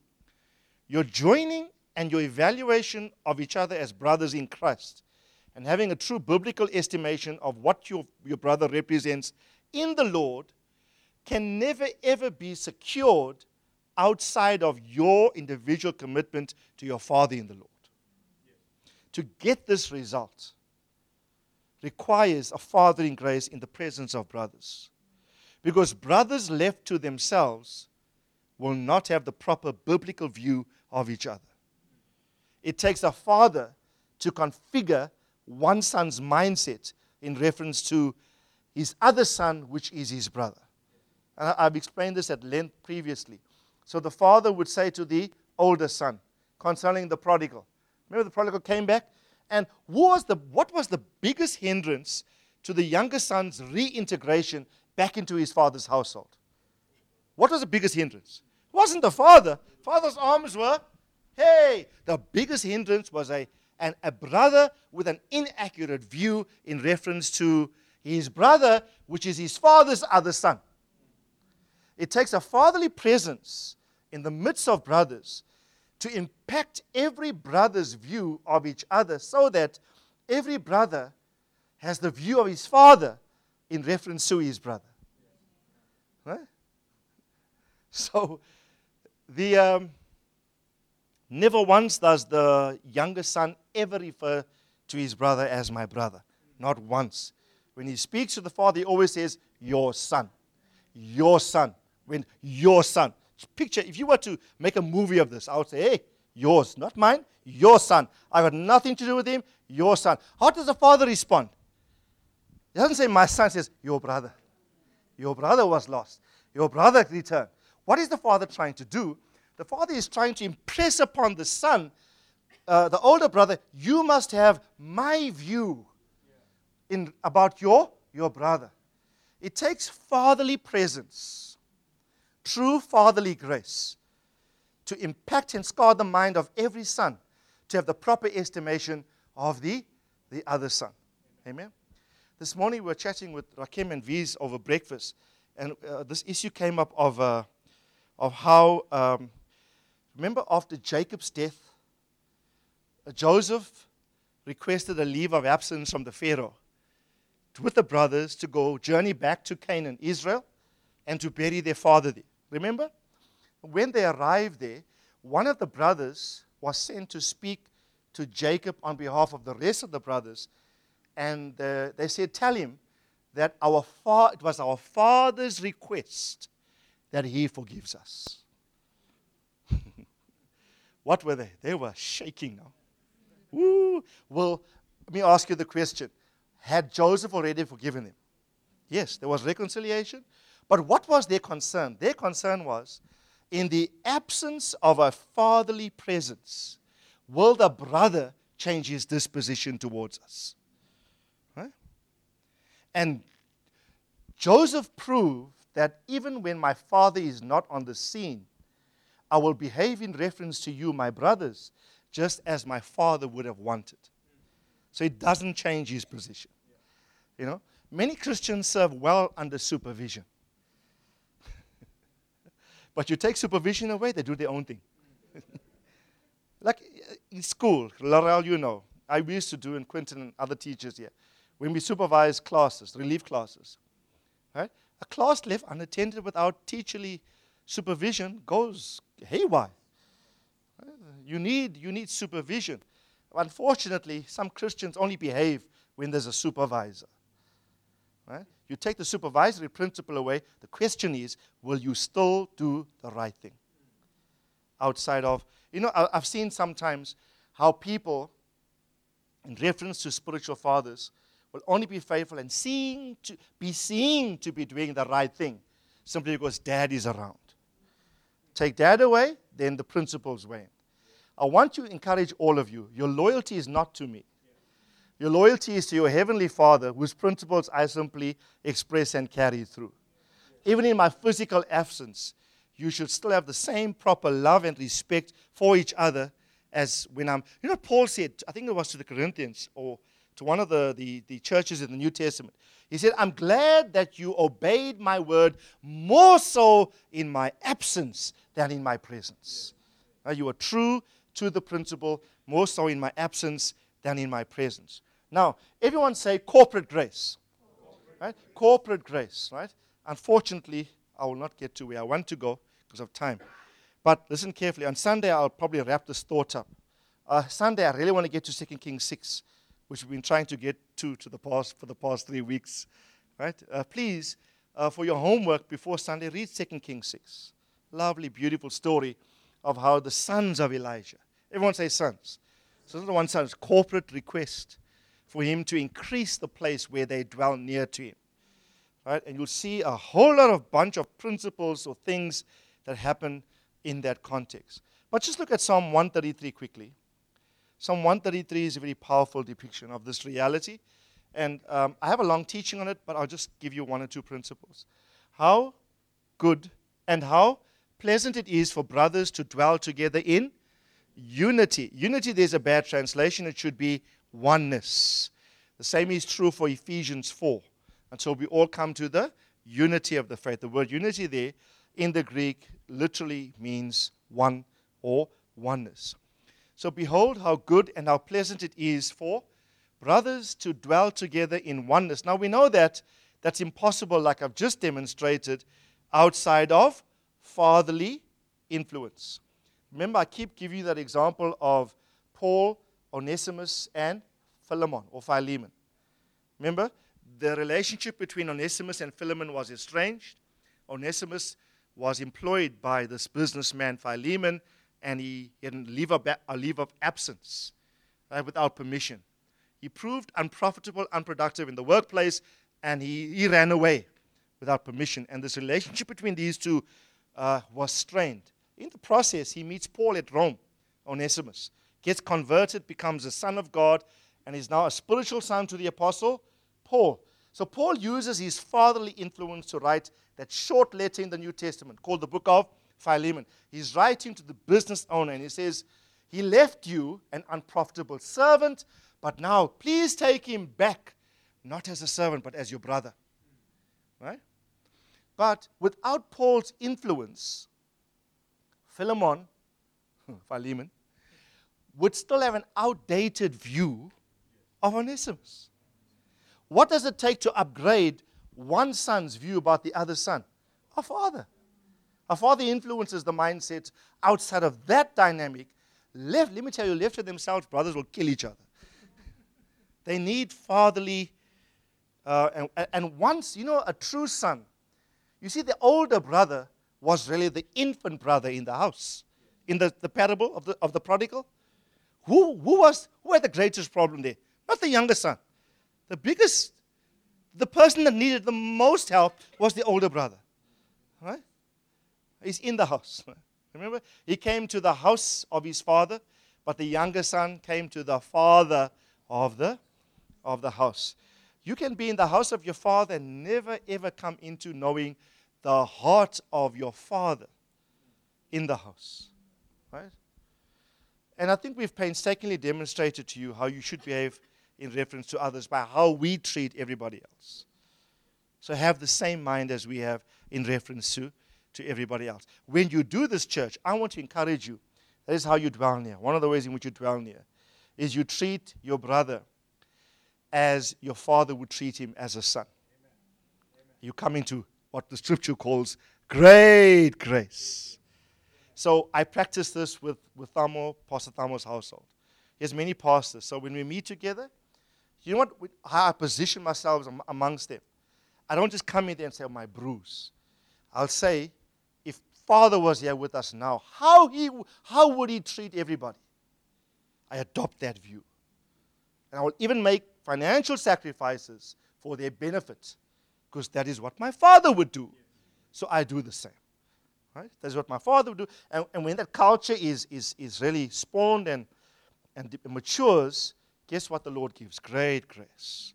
Your joining and your evaluation of each other as brothers in Christ and having a true biblical estimation of what your, your brother represents in the Lord can never ever be secured outside of your individual commitment to your Father in the Lord. To get this result requires a fathering grace in the presence of brothers. Because brothers left to themselves will not have the proper biblical view of each other. It takes a father to configure one son's mindset in reference to his other son, which is his brother. And I've explained this at length previously. So the father would say to the older son concerning the prodigal. Remember, the prodigal came back? And was the, what was the biggest hindrance to the younger son's reintegration back into his father's household? What was the biggest hindrance? It wasn't the father. Father's arms were, hey, the biggest hindrance was a, an, a brother with an inaccurate view in reference to his brother, which is his father's other son. It takes a fatherly presence in the midst of brothers to impact every brother's view of each other so that every brother has the view of his father in reference to his brother. Right? So, the um, never once does the younger son ever refer to his brother as my brother. Not once. When he speaks to the father, he always says, Your son. Your son. When your son. Picture, if you were to make a movie of this, I would say, Hey, yours, not mine, your son. I got nothing to do with him, your son. How does the father respond? He doesn't say, My son, says, Your brother. Your brother was lost. Your brother returned. What is the father trying to do? The father is trying to impress upon the son, uh, the older brother, you must have my view in, about your, your brother. It takes fatherly presence, true fatherly grace, to impact and scar the mind of every son to have the proper estimation of the, the other son. Amen. This morning we were chatting with Rakim and Viz over breakfast, and uh, this issue came up of, uh, of how, um, remember after Jacob's death, uh, Joseph requested a leave of absence from the Pharaoh with the brothers to go journey back to Canaan, Israel, and to bury their father there. Remember? When they arrived there, one of the brothers was sent to speak to Jacob on behalf of the rest of the brothers. And uh, they said, Tell him that our fa- it was our father's request that he forgives us. what were they? They were shaking now. Woo. Well, let me ask you the question had Joseph already forgiven them? Yes, there was reconciliation. But what was their concern? Their concern was in the absence of a fatherly presence, will the brother change his disposition towards us? Right? And Joseph proved that even when my father is not on the scene, I will behave in reference to you, my brothers, just as my father would have wanted. So it doesn't change his position. You know, many Christians serve well under supervision. But you take supervision away, they do their own thing. like in school, Laurel, you know, I used to do, and Quentin and other teachers here, when we supervise classes, relief classes, right? A class left unattended without teacherly supervision goes haywire. You need, you need supervision. Unfortunately, some Christians only behave when there's a supervisor. Right? You take the supervisory principle away. The question is, will you still do the right thing? Outside of, you know, I've seen sometimes how people, in reference to spiritual fathers, will only be faithful and seeing to be seen to be doing the right thing simply because dad is around. Take dad away, then the principles wane. I want to encourage all of you. Your loyalty is not to me. Your loyalty is to your Heavenly Father, whose principles I simply express and carry through. Even in my physical absence, you should still have the same proper love and respect for each other as when I'm. You know, Paul said, I think it was to the Corinthians or to one of the, the, the churches in the New Testament. He said, I'm glad that you obeyed my word more so in my absence than in my presence. Now, you are true to the principle more so in my absence than in my presence. Now, everyone say corporate grace. Right? Corporate grace, right? Unfortunately, I will not get to where I want to go because of time. But listen carefully. On Sunday, I'll probably wrap this thought up. Uh, Sunday, I really want to get to 2 Kings 6, which we've been trying to get to, to the past, for the past three weeks. Right? Uh, please, uh, for your homework before Sunday, read 2 Kings 6. Lovely, beautiful story of how the sons of Elijah, everyone say sons. So, the one son's corporate request for him to increase the place where they dwell near to him. Right? And you'll see a whole lot of bunch of principles or things that happen in that context. But just look at Psalm 133 quickly. Psalm 133 is a very powerful depiction of this reality. And um, I have a long teaching on it, but I'll just give you one or two principles. How good and how pleasant it is for brothers to dwell together in unity. Unity, there's a bad translation. It should be oneness. The same is true for Ephesians 4. Until we all come to the unity of the faith. The word unity there in the Greek literally means one or oneness. So behold how good and how pleasant it is for brothers to dwell together in oneness. Now we know that that's impossible, like I've just demonstrated, outside of fatherly influence. Remember, I keep giving you that example of Paul, Onesimus, and Philemon or Philemon. Remember, the relationship between Onesimus and Philemon was estranged. Onesimus was employed by this businessman Philemon, and he had a leave of, a leave of absence right, without permission. He proved unprofitable, unproductive in the workplace, and he, he ran away without permission. And this relationship between these two uh, was strained. In the process, he meets Paul at Rome, Onesimus, gets converted, becomes a son of God, and is now a spiritual son to the apostle Paul. So Paul uses his fatherly influence to write that short letter in the New Testament called the book of Philemon. He's writing to the business owner and he says, He left you an unprofitable servant, but now please take him back, not as a servant, but as your brother. Right? But without Paul's influence, Philemon, Philemon, would still have an outdated view of Onesimus. What does it take to upgrade one son's view about the other son? A father. A father influences the mindset outside of that dynamic. Left, let me tell you, left to themselves, brothers will kill each other. they need fatherly, uh, and, and once, you know, a true son, you see, the older brother was really the infant brother in the house. In the, the parable of the, of the prodigal, who, who, was, who had the greatest problem there? Not the younger son. The biggest, the person that needed the most help was the older brother. Right? He's in the house. Remember? He came to the house of his father, but the younger son came to the father of the, of the house. You can be in the house of your father and never ever come into knowing the heart of your father in the house. And I think we've painstakingly demonstrated to you how you should behave in reference to others by how we treat everybody else. So have the same mind as we have in reference to, to everybody else. When you do this, church, I want to encourage you. That is how you dwell near. One of the ways in which you dwell near is you treat your brother as your father would treat him as a son. You come into what the scripture calls great grace. So I practice this with, with Thamo, Pastor Thamo's household. He has many pastors. So when we meet together, you know what? How I position myself amongst them. I don't just come in there and say, oh, my bruise. I'll say, if Father was here with us now, how, he, how would he treat everybody? I adopt that view. And I will even make financial sacrifices for their benefit because that is what my Father would do. So I do the same. Right? That's what my father would do. And, and when that culture is, is, is really spawned and, and matures, guess what the Lord gives? Great grace.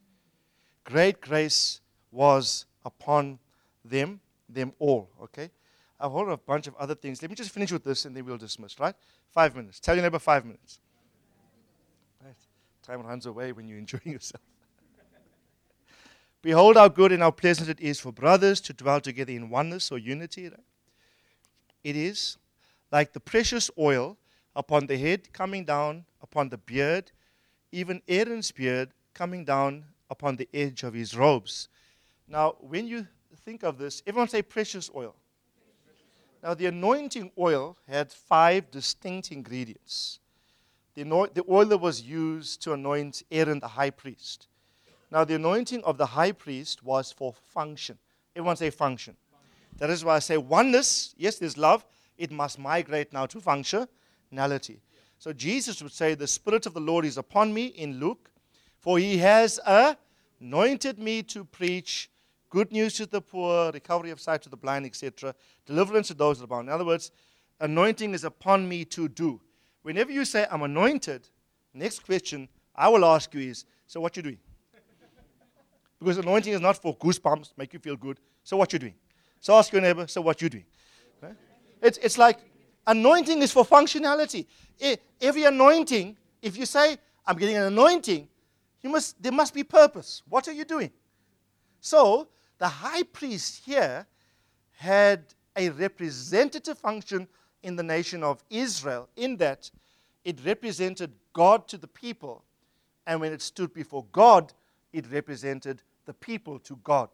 Great grace was upon them, them all. Okay? A bunch of other things. Let me just finish with this and then we'll dismiss, right? Five minutes. Tell your neighbor five minutes. Right. Time runs away when you're enjoying yourself. Behold how good and how pleasant it is for brothers to dwell together in oneness or unity. Right? It is like the precious oil upon the head coming down upon the beard even Aaron's beard coming down upon the edge of his robes. Now, when you think of this, everyone say precious oil. Now, the anointing oil had five distinct ingredients. The, the oil that was used to anoint Aaron the high priest. Now, the anointing of the high priest was for function. Everyone say function. That is why I say oneness, yes, there's love, it must migrate now to functionality. So Jesus would say, The Spirit of the Lord is upon me in Luke, for he has anointed me to preach good news to the poor, recovery of sight to the blind, etc., deliverance to those that are bound. In other words, anointing is upon me to do. Whenever you say, I'm anointed, next question I will ask you is, So what you doing? because anointing is not for goosebumps, make you feel good. So what you doing? So ask your neighbor, So what you doing? Right? It's, it's like anointing is for functionality. Every anointing, if you say, I'm getting an anointing, you must, there must be purpose. What are you doing? So, the high priest here had a representative function in the nation of Israel, in that it represented God to the people. And when it stood before God, it represented the people to God.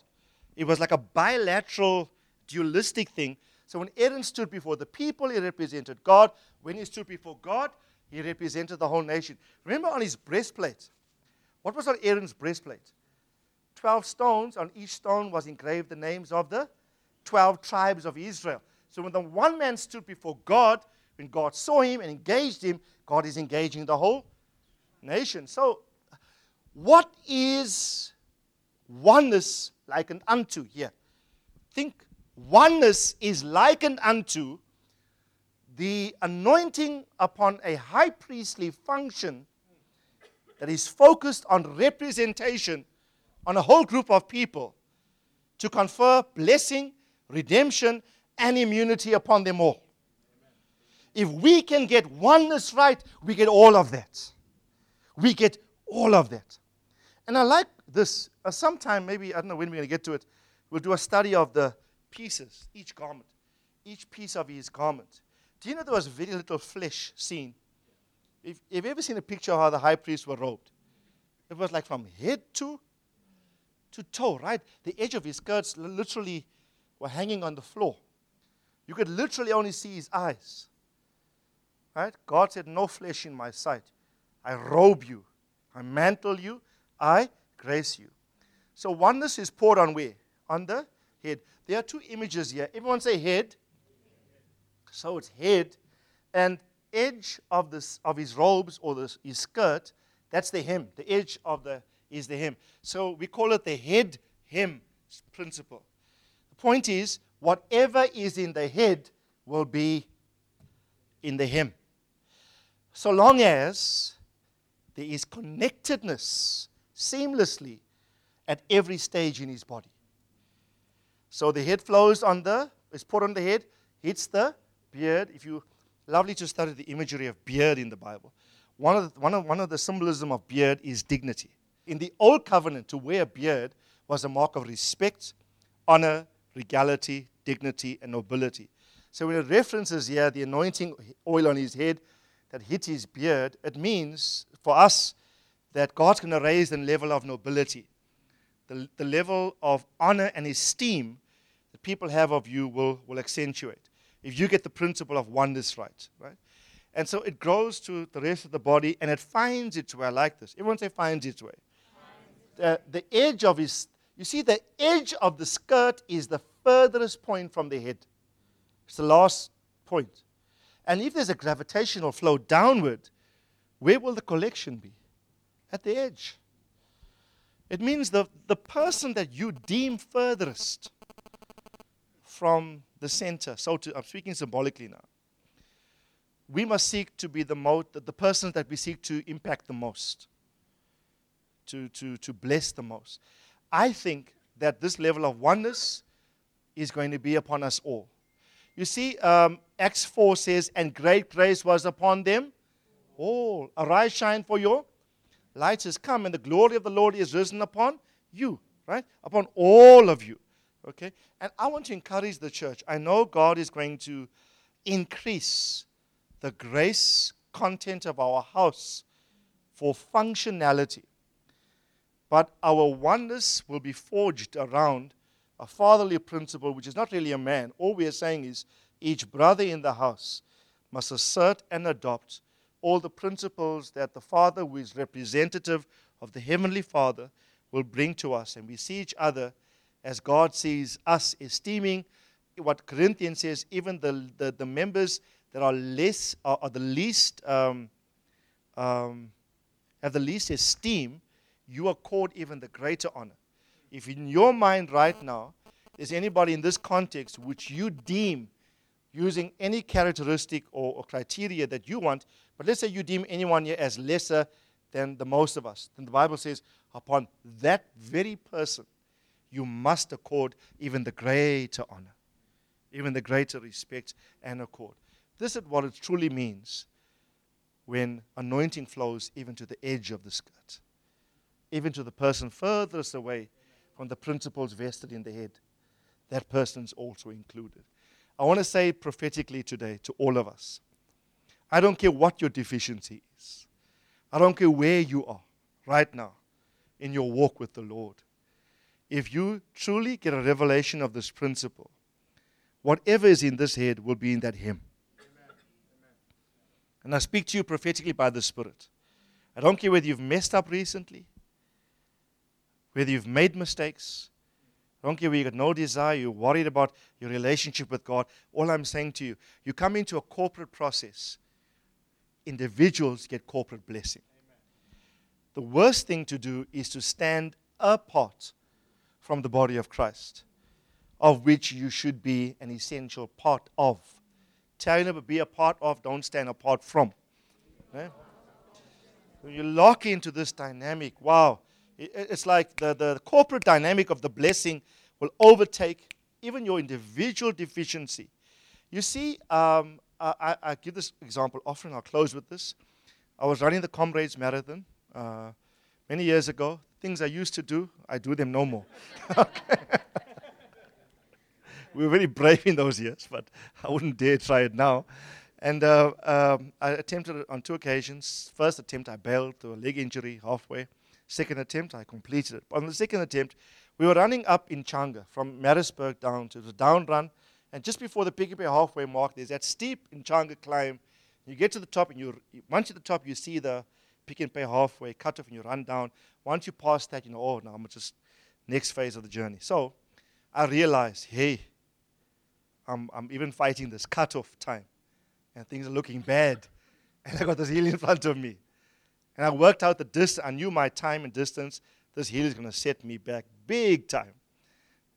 It was like a bilateral, dualistic thing. So when Aaron stood before the people, he represented God. When he stood before God, he represented the whole nation. Remember on his breastplate, what was on Aaron's breastplate? 12 stones. On each stone was engraved the names of the 12 tribes of Israel. So when the one man stood before God, when God saw him and engaged him, God is engaging the whole nation. So, what is oneness likened unto here? Think oneness is likened unto the anointing upon a high priestly function that is focused on representation on a whole group of people to confer blessing, redemption, and immunity upon them all. If we can get oneness right, we get all of that. We get all of that. And I like this. Uh, sometime, maybe, I don't know when we're going to get to it, we'll do a study of the pieces, each garment, each piece of his garment. Do you know there was very little flesh seen? If, have you ever seen a picture of how the high priests were robed? It was like from head to to toe, right? The edge of his skirts literally were hanging on the floor. You could literally only see his eyes. Right? God said, No flesh in my sight. I robe you, I mantle you, I grace you. So oneness is poured on where? On the head. There are two images here. Everyone say head. So it's head and edge of this of his robes or this, his skirt. That's the hem. The edge of the is the hem. So we call it the head hem principle. The point is, whatever is in the head will be in the hem. So long as there is connectedness seamlessly at every stage in his body. So the head flows on the, is put on the head, hits the beard. If you, lovely to study the imagery of beard in the Bible. One of the, one of, one of the symbolism of beard is dignity. In the old covenant, to wear a beard was a mark of respect, honor, regality, dignity, and nobility. So when it references here the anointing oil on his head that hit his beard, it means for us that God's going to raise the level of nobility. The, the level of honor and esteem that people have of you will, will accentuate. If you get the principle of oneness right, right? And so it grows to the rest of the body and it finds its way. I like this. Everyone say finds its way. The, the edge of his, you see, the edge of the skirt is the furthest point from the head. It's the last point. And if there's a gravitational flow downward, where will the collection be? At the edge. It means the, the person that you deem furthest from the center. So to, I'm speaking symbolically now. We must seek to be the, mo- the the person that we seek to impact the most, to, to, to bless the most. I think that this level of oneness is going to be upon us all. You see, um, Acts 4 says, And great grace was upon them all. Arise, shine, for your light has come, and the glory of the Lord is risen upon you, right? Upon all of you. Okay? And I want to encourage the church. I know God is going to increase the grace content of our house for functionality. But our oneness will be forged around a fatherly principle, which is not really a man. All we are saying is each brother in the house must assert and adopt all the principles that the Father, who is representative of the Heavenly Father, will bring to us. And we see each other as God sees us, esteeming what Corinthians says, even the, the, the members that are less, are, are the least, um, um, have the least esteem, you are called even the greater honor. If in your mind right now, there's anybody in this context which you deem using any characteristic or, or, criteria that you want, but let's say you deem anyone here as lesser than the most of us, then the Bible says, upon that very person, you must accord even the greater honor. even the greater respect and accord. This is what it truly means when anointing flows even to the edge of the skirt, even to the person furthest away from the principles vested in the head. That person's also included. I want to say prophetically today to all of us I don't care what your deficiency is, I don't care where you are right now in your walk with the Lord. If you truly get a revelation of this principle, whatever is in this head will be in that him. And I speak to you prophetically by the Spirit. I don't care whether you've messed up recently, whether you've made mistakes. I don't care whether you've got no desire, you're worried about your relationship with God. All I'm saying to you, you come into a corporate process. Individuals get corporate blessing. The worst thing to do is to stand apart from the body of Christ, of which you should be an essential part of. Tell you be a part of, don't stand apart from. Okay? When you lock into this dynamic, wow, it's like the, the corporate dynamic of the blessing will overtake even your individual deficiency. You see, um, I, I, give this example often, I'll close with this. I was running the Comrades Marathon uh, many years ago. Things I used to do, I do them no more. we were very brave in those years, but I wouldn't dare try it now. And uh, um, I attempted it on two occasions. First attempt, I bailed to a leg injury halfway. Second attempt, I completed it. On the second attempt, we were running up Inchanga from Maritzburg down to the down run. And just before the Pick n Pay halfway mark, there's that steep Inchanga climb. You get to the top, and you once you're at the top, you see the Pick n Pay halfway cut off, and you run down. Once you pass that, you know, oh, now I'm just next phase of the journey. So I realized, hey, I'm, I'm even fighting this cutoff time, and things are looking bad. And I got this hill in front of me. And I worked out the distance. I knew my time and distance. This hill is going to set me back big time.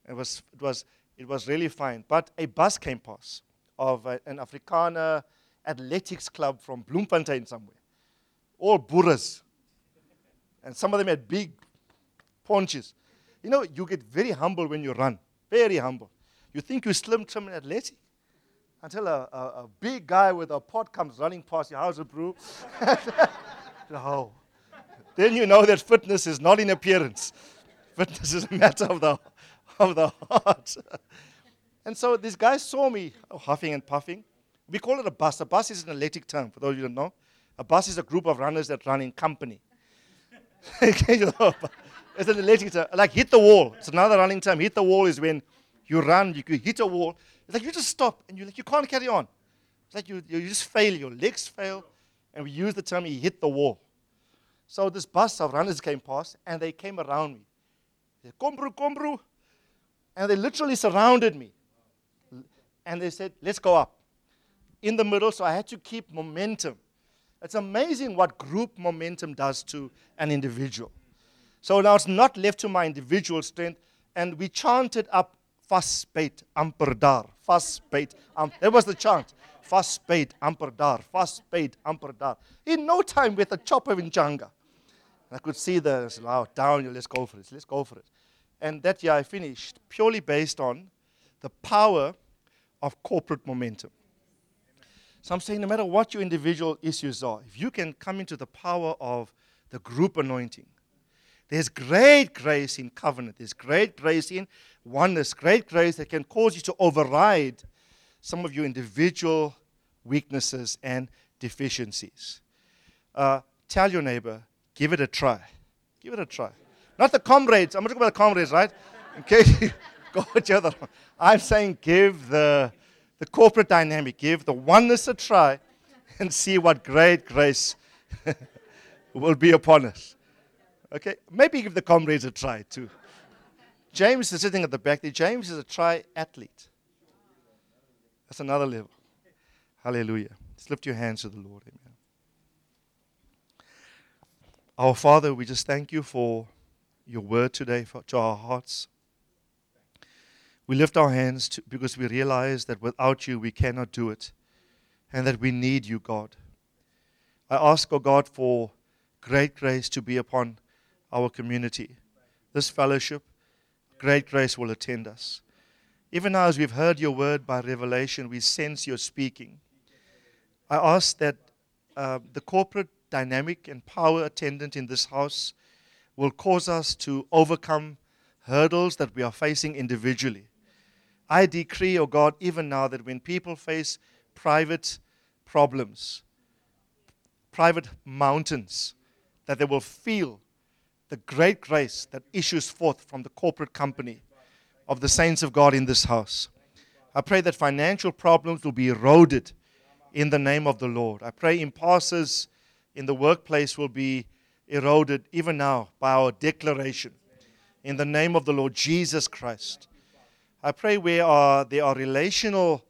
It was, it was, it was really fine. But a bus came past of a, an Afrikaner athletics club from Bloemfontein somewhere. All burras. And some of them had big paunches. You know, you get very humble when you run. Very humble. You think you're slim, trim, and athletic until a, a, a, big guy with a pot comes running past your house, bro. oh. Then you know that fitness is not in appearance. Fitness is a matter of the, of the heart. and so this guy saw me huffing and puffing. We call it a bus. A bus is an athletic term, for those you who don't know. A bus is a group of runners that run in company. it's an athletic term. Like hit the wall. It's another running term. Hit the wall is when you run, you hit a wall. It's like you just stop and you like you can't carry on. It's like you, you just fail, your legs fail, and we use the term he hit the wall. So this bus of runners came past and they came around me. They said, Kombru, Kombru. And they literally surrounded me. And they said, Let's go up. In the middle, so I had to keep momentum. It's amazing what group momentum does to an individual. So now it's not left to my individual strength, and we chanted up vasbyt amper daar vasbyt um, that was the chant vasbyt amper daar vasbyt amper daar in no time with a chopper Inchanga I could see the wow down let's go for it let's go for it and that year I finished purely based on the power of corporate momentum so I'm saying no matter what your individual issues are if you can come into the power of the group anointing there's great grace in covenant. There's great grace in oneness, great grace that can cause you to override some of your individual weaknesses and deficiencies. Uh, tell your neighbor, give it a try. Give it a try. Not the comrades. I'm not talking about the comrades, right? Okay, go one. I'm saying give the, the corporate dynamic, give the oneness a try and see what great grace will be upon us. Okay, maybe give the comrades a try too. James is sitting at the back there. James is a triathlete. That's another level. Hallelujah. Just lift your hands to the Lord. Amen. Our Father, we just thank you for your word today for, to our hearts. We lift our hands to, because we realize that without you we cannot do it and that we need you, God. I ask, O oh God, for great grace to be upon our community. This fellowship, great grace will attend us. Even now, as we've heard your word by revelation, we sense your speaking. I ask that uh, the corporate dynamic and power attendant in this house will cause us to overcome hurdles that we are facing individually. I decree, O oh God, even now that when people face private problems, private mountains, that they will feel the great grace that issues forth from the corporate company of the saints of God in this house. I pray that financial problems will be eroded in the name of the Lord. I pray impasses in the workplace will be eroded even now by our declaration in the name of the Lord Jesus Christ. I pray where are, there are relational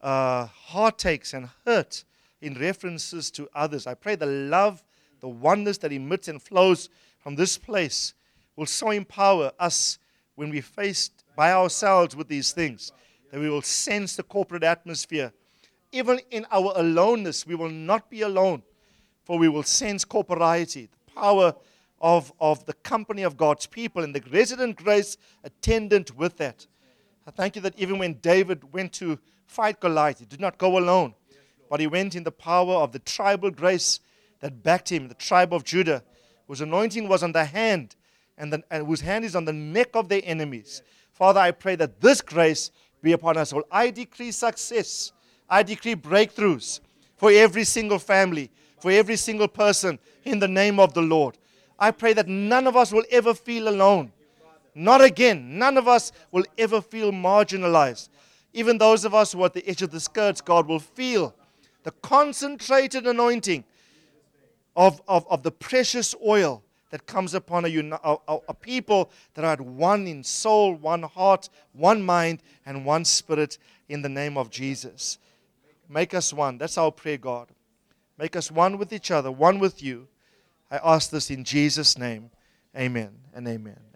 uh, heartaches and hurt in references to others. I pray the love, the oneness that emits and flows from this place will so empower us when we faced by ourselves with these things that we will sense the corporate atmosphere. Even in our aloneness, we will not be alone, for we will sense corporeity, the power of, of the company of God's people and the resident grace attendant with that. I thank you that even when David went to fight Goliath, he did not go alone, but he went in the power of the tribal grace that backed him, the tribe of Judah, whose anointing was on the hand and, the, and whose hand is on the neck of their enemies. Father, I pray that this grace be upon us all. I decree success. I decree breakthroughs for every single family, for every single person in the name of the Lord. I pray that none of us will ever feel alone. Not again. None of us will ever feel marginalized. Even those of us who are at the edge of the skirts, God will feel the concentrated anointing of, of, of the precious oil that comes upon a, a, a, people that are at one in soul, one heart, one mind, and one spirit in the name of Jesus. Make us one. That's our prayer, God. Make us one with each other, one with you. I ask this in Jesus' name. Amen and amen.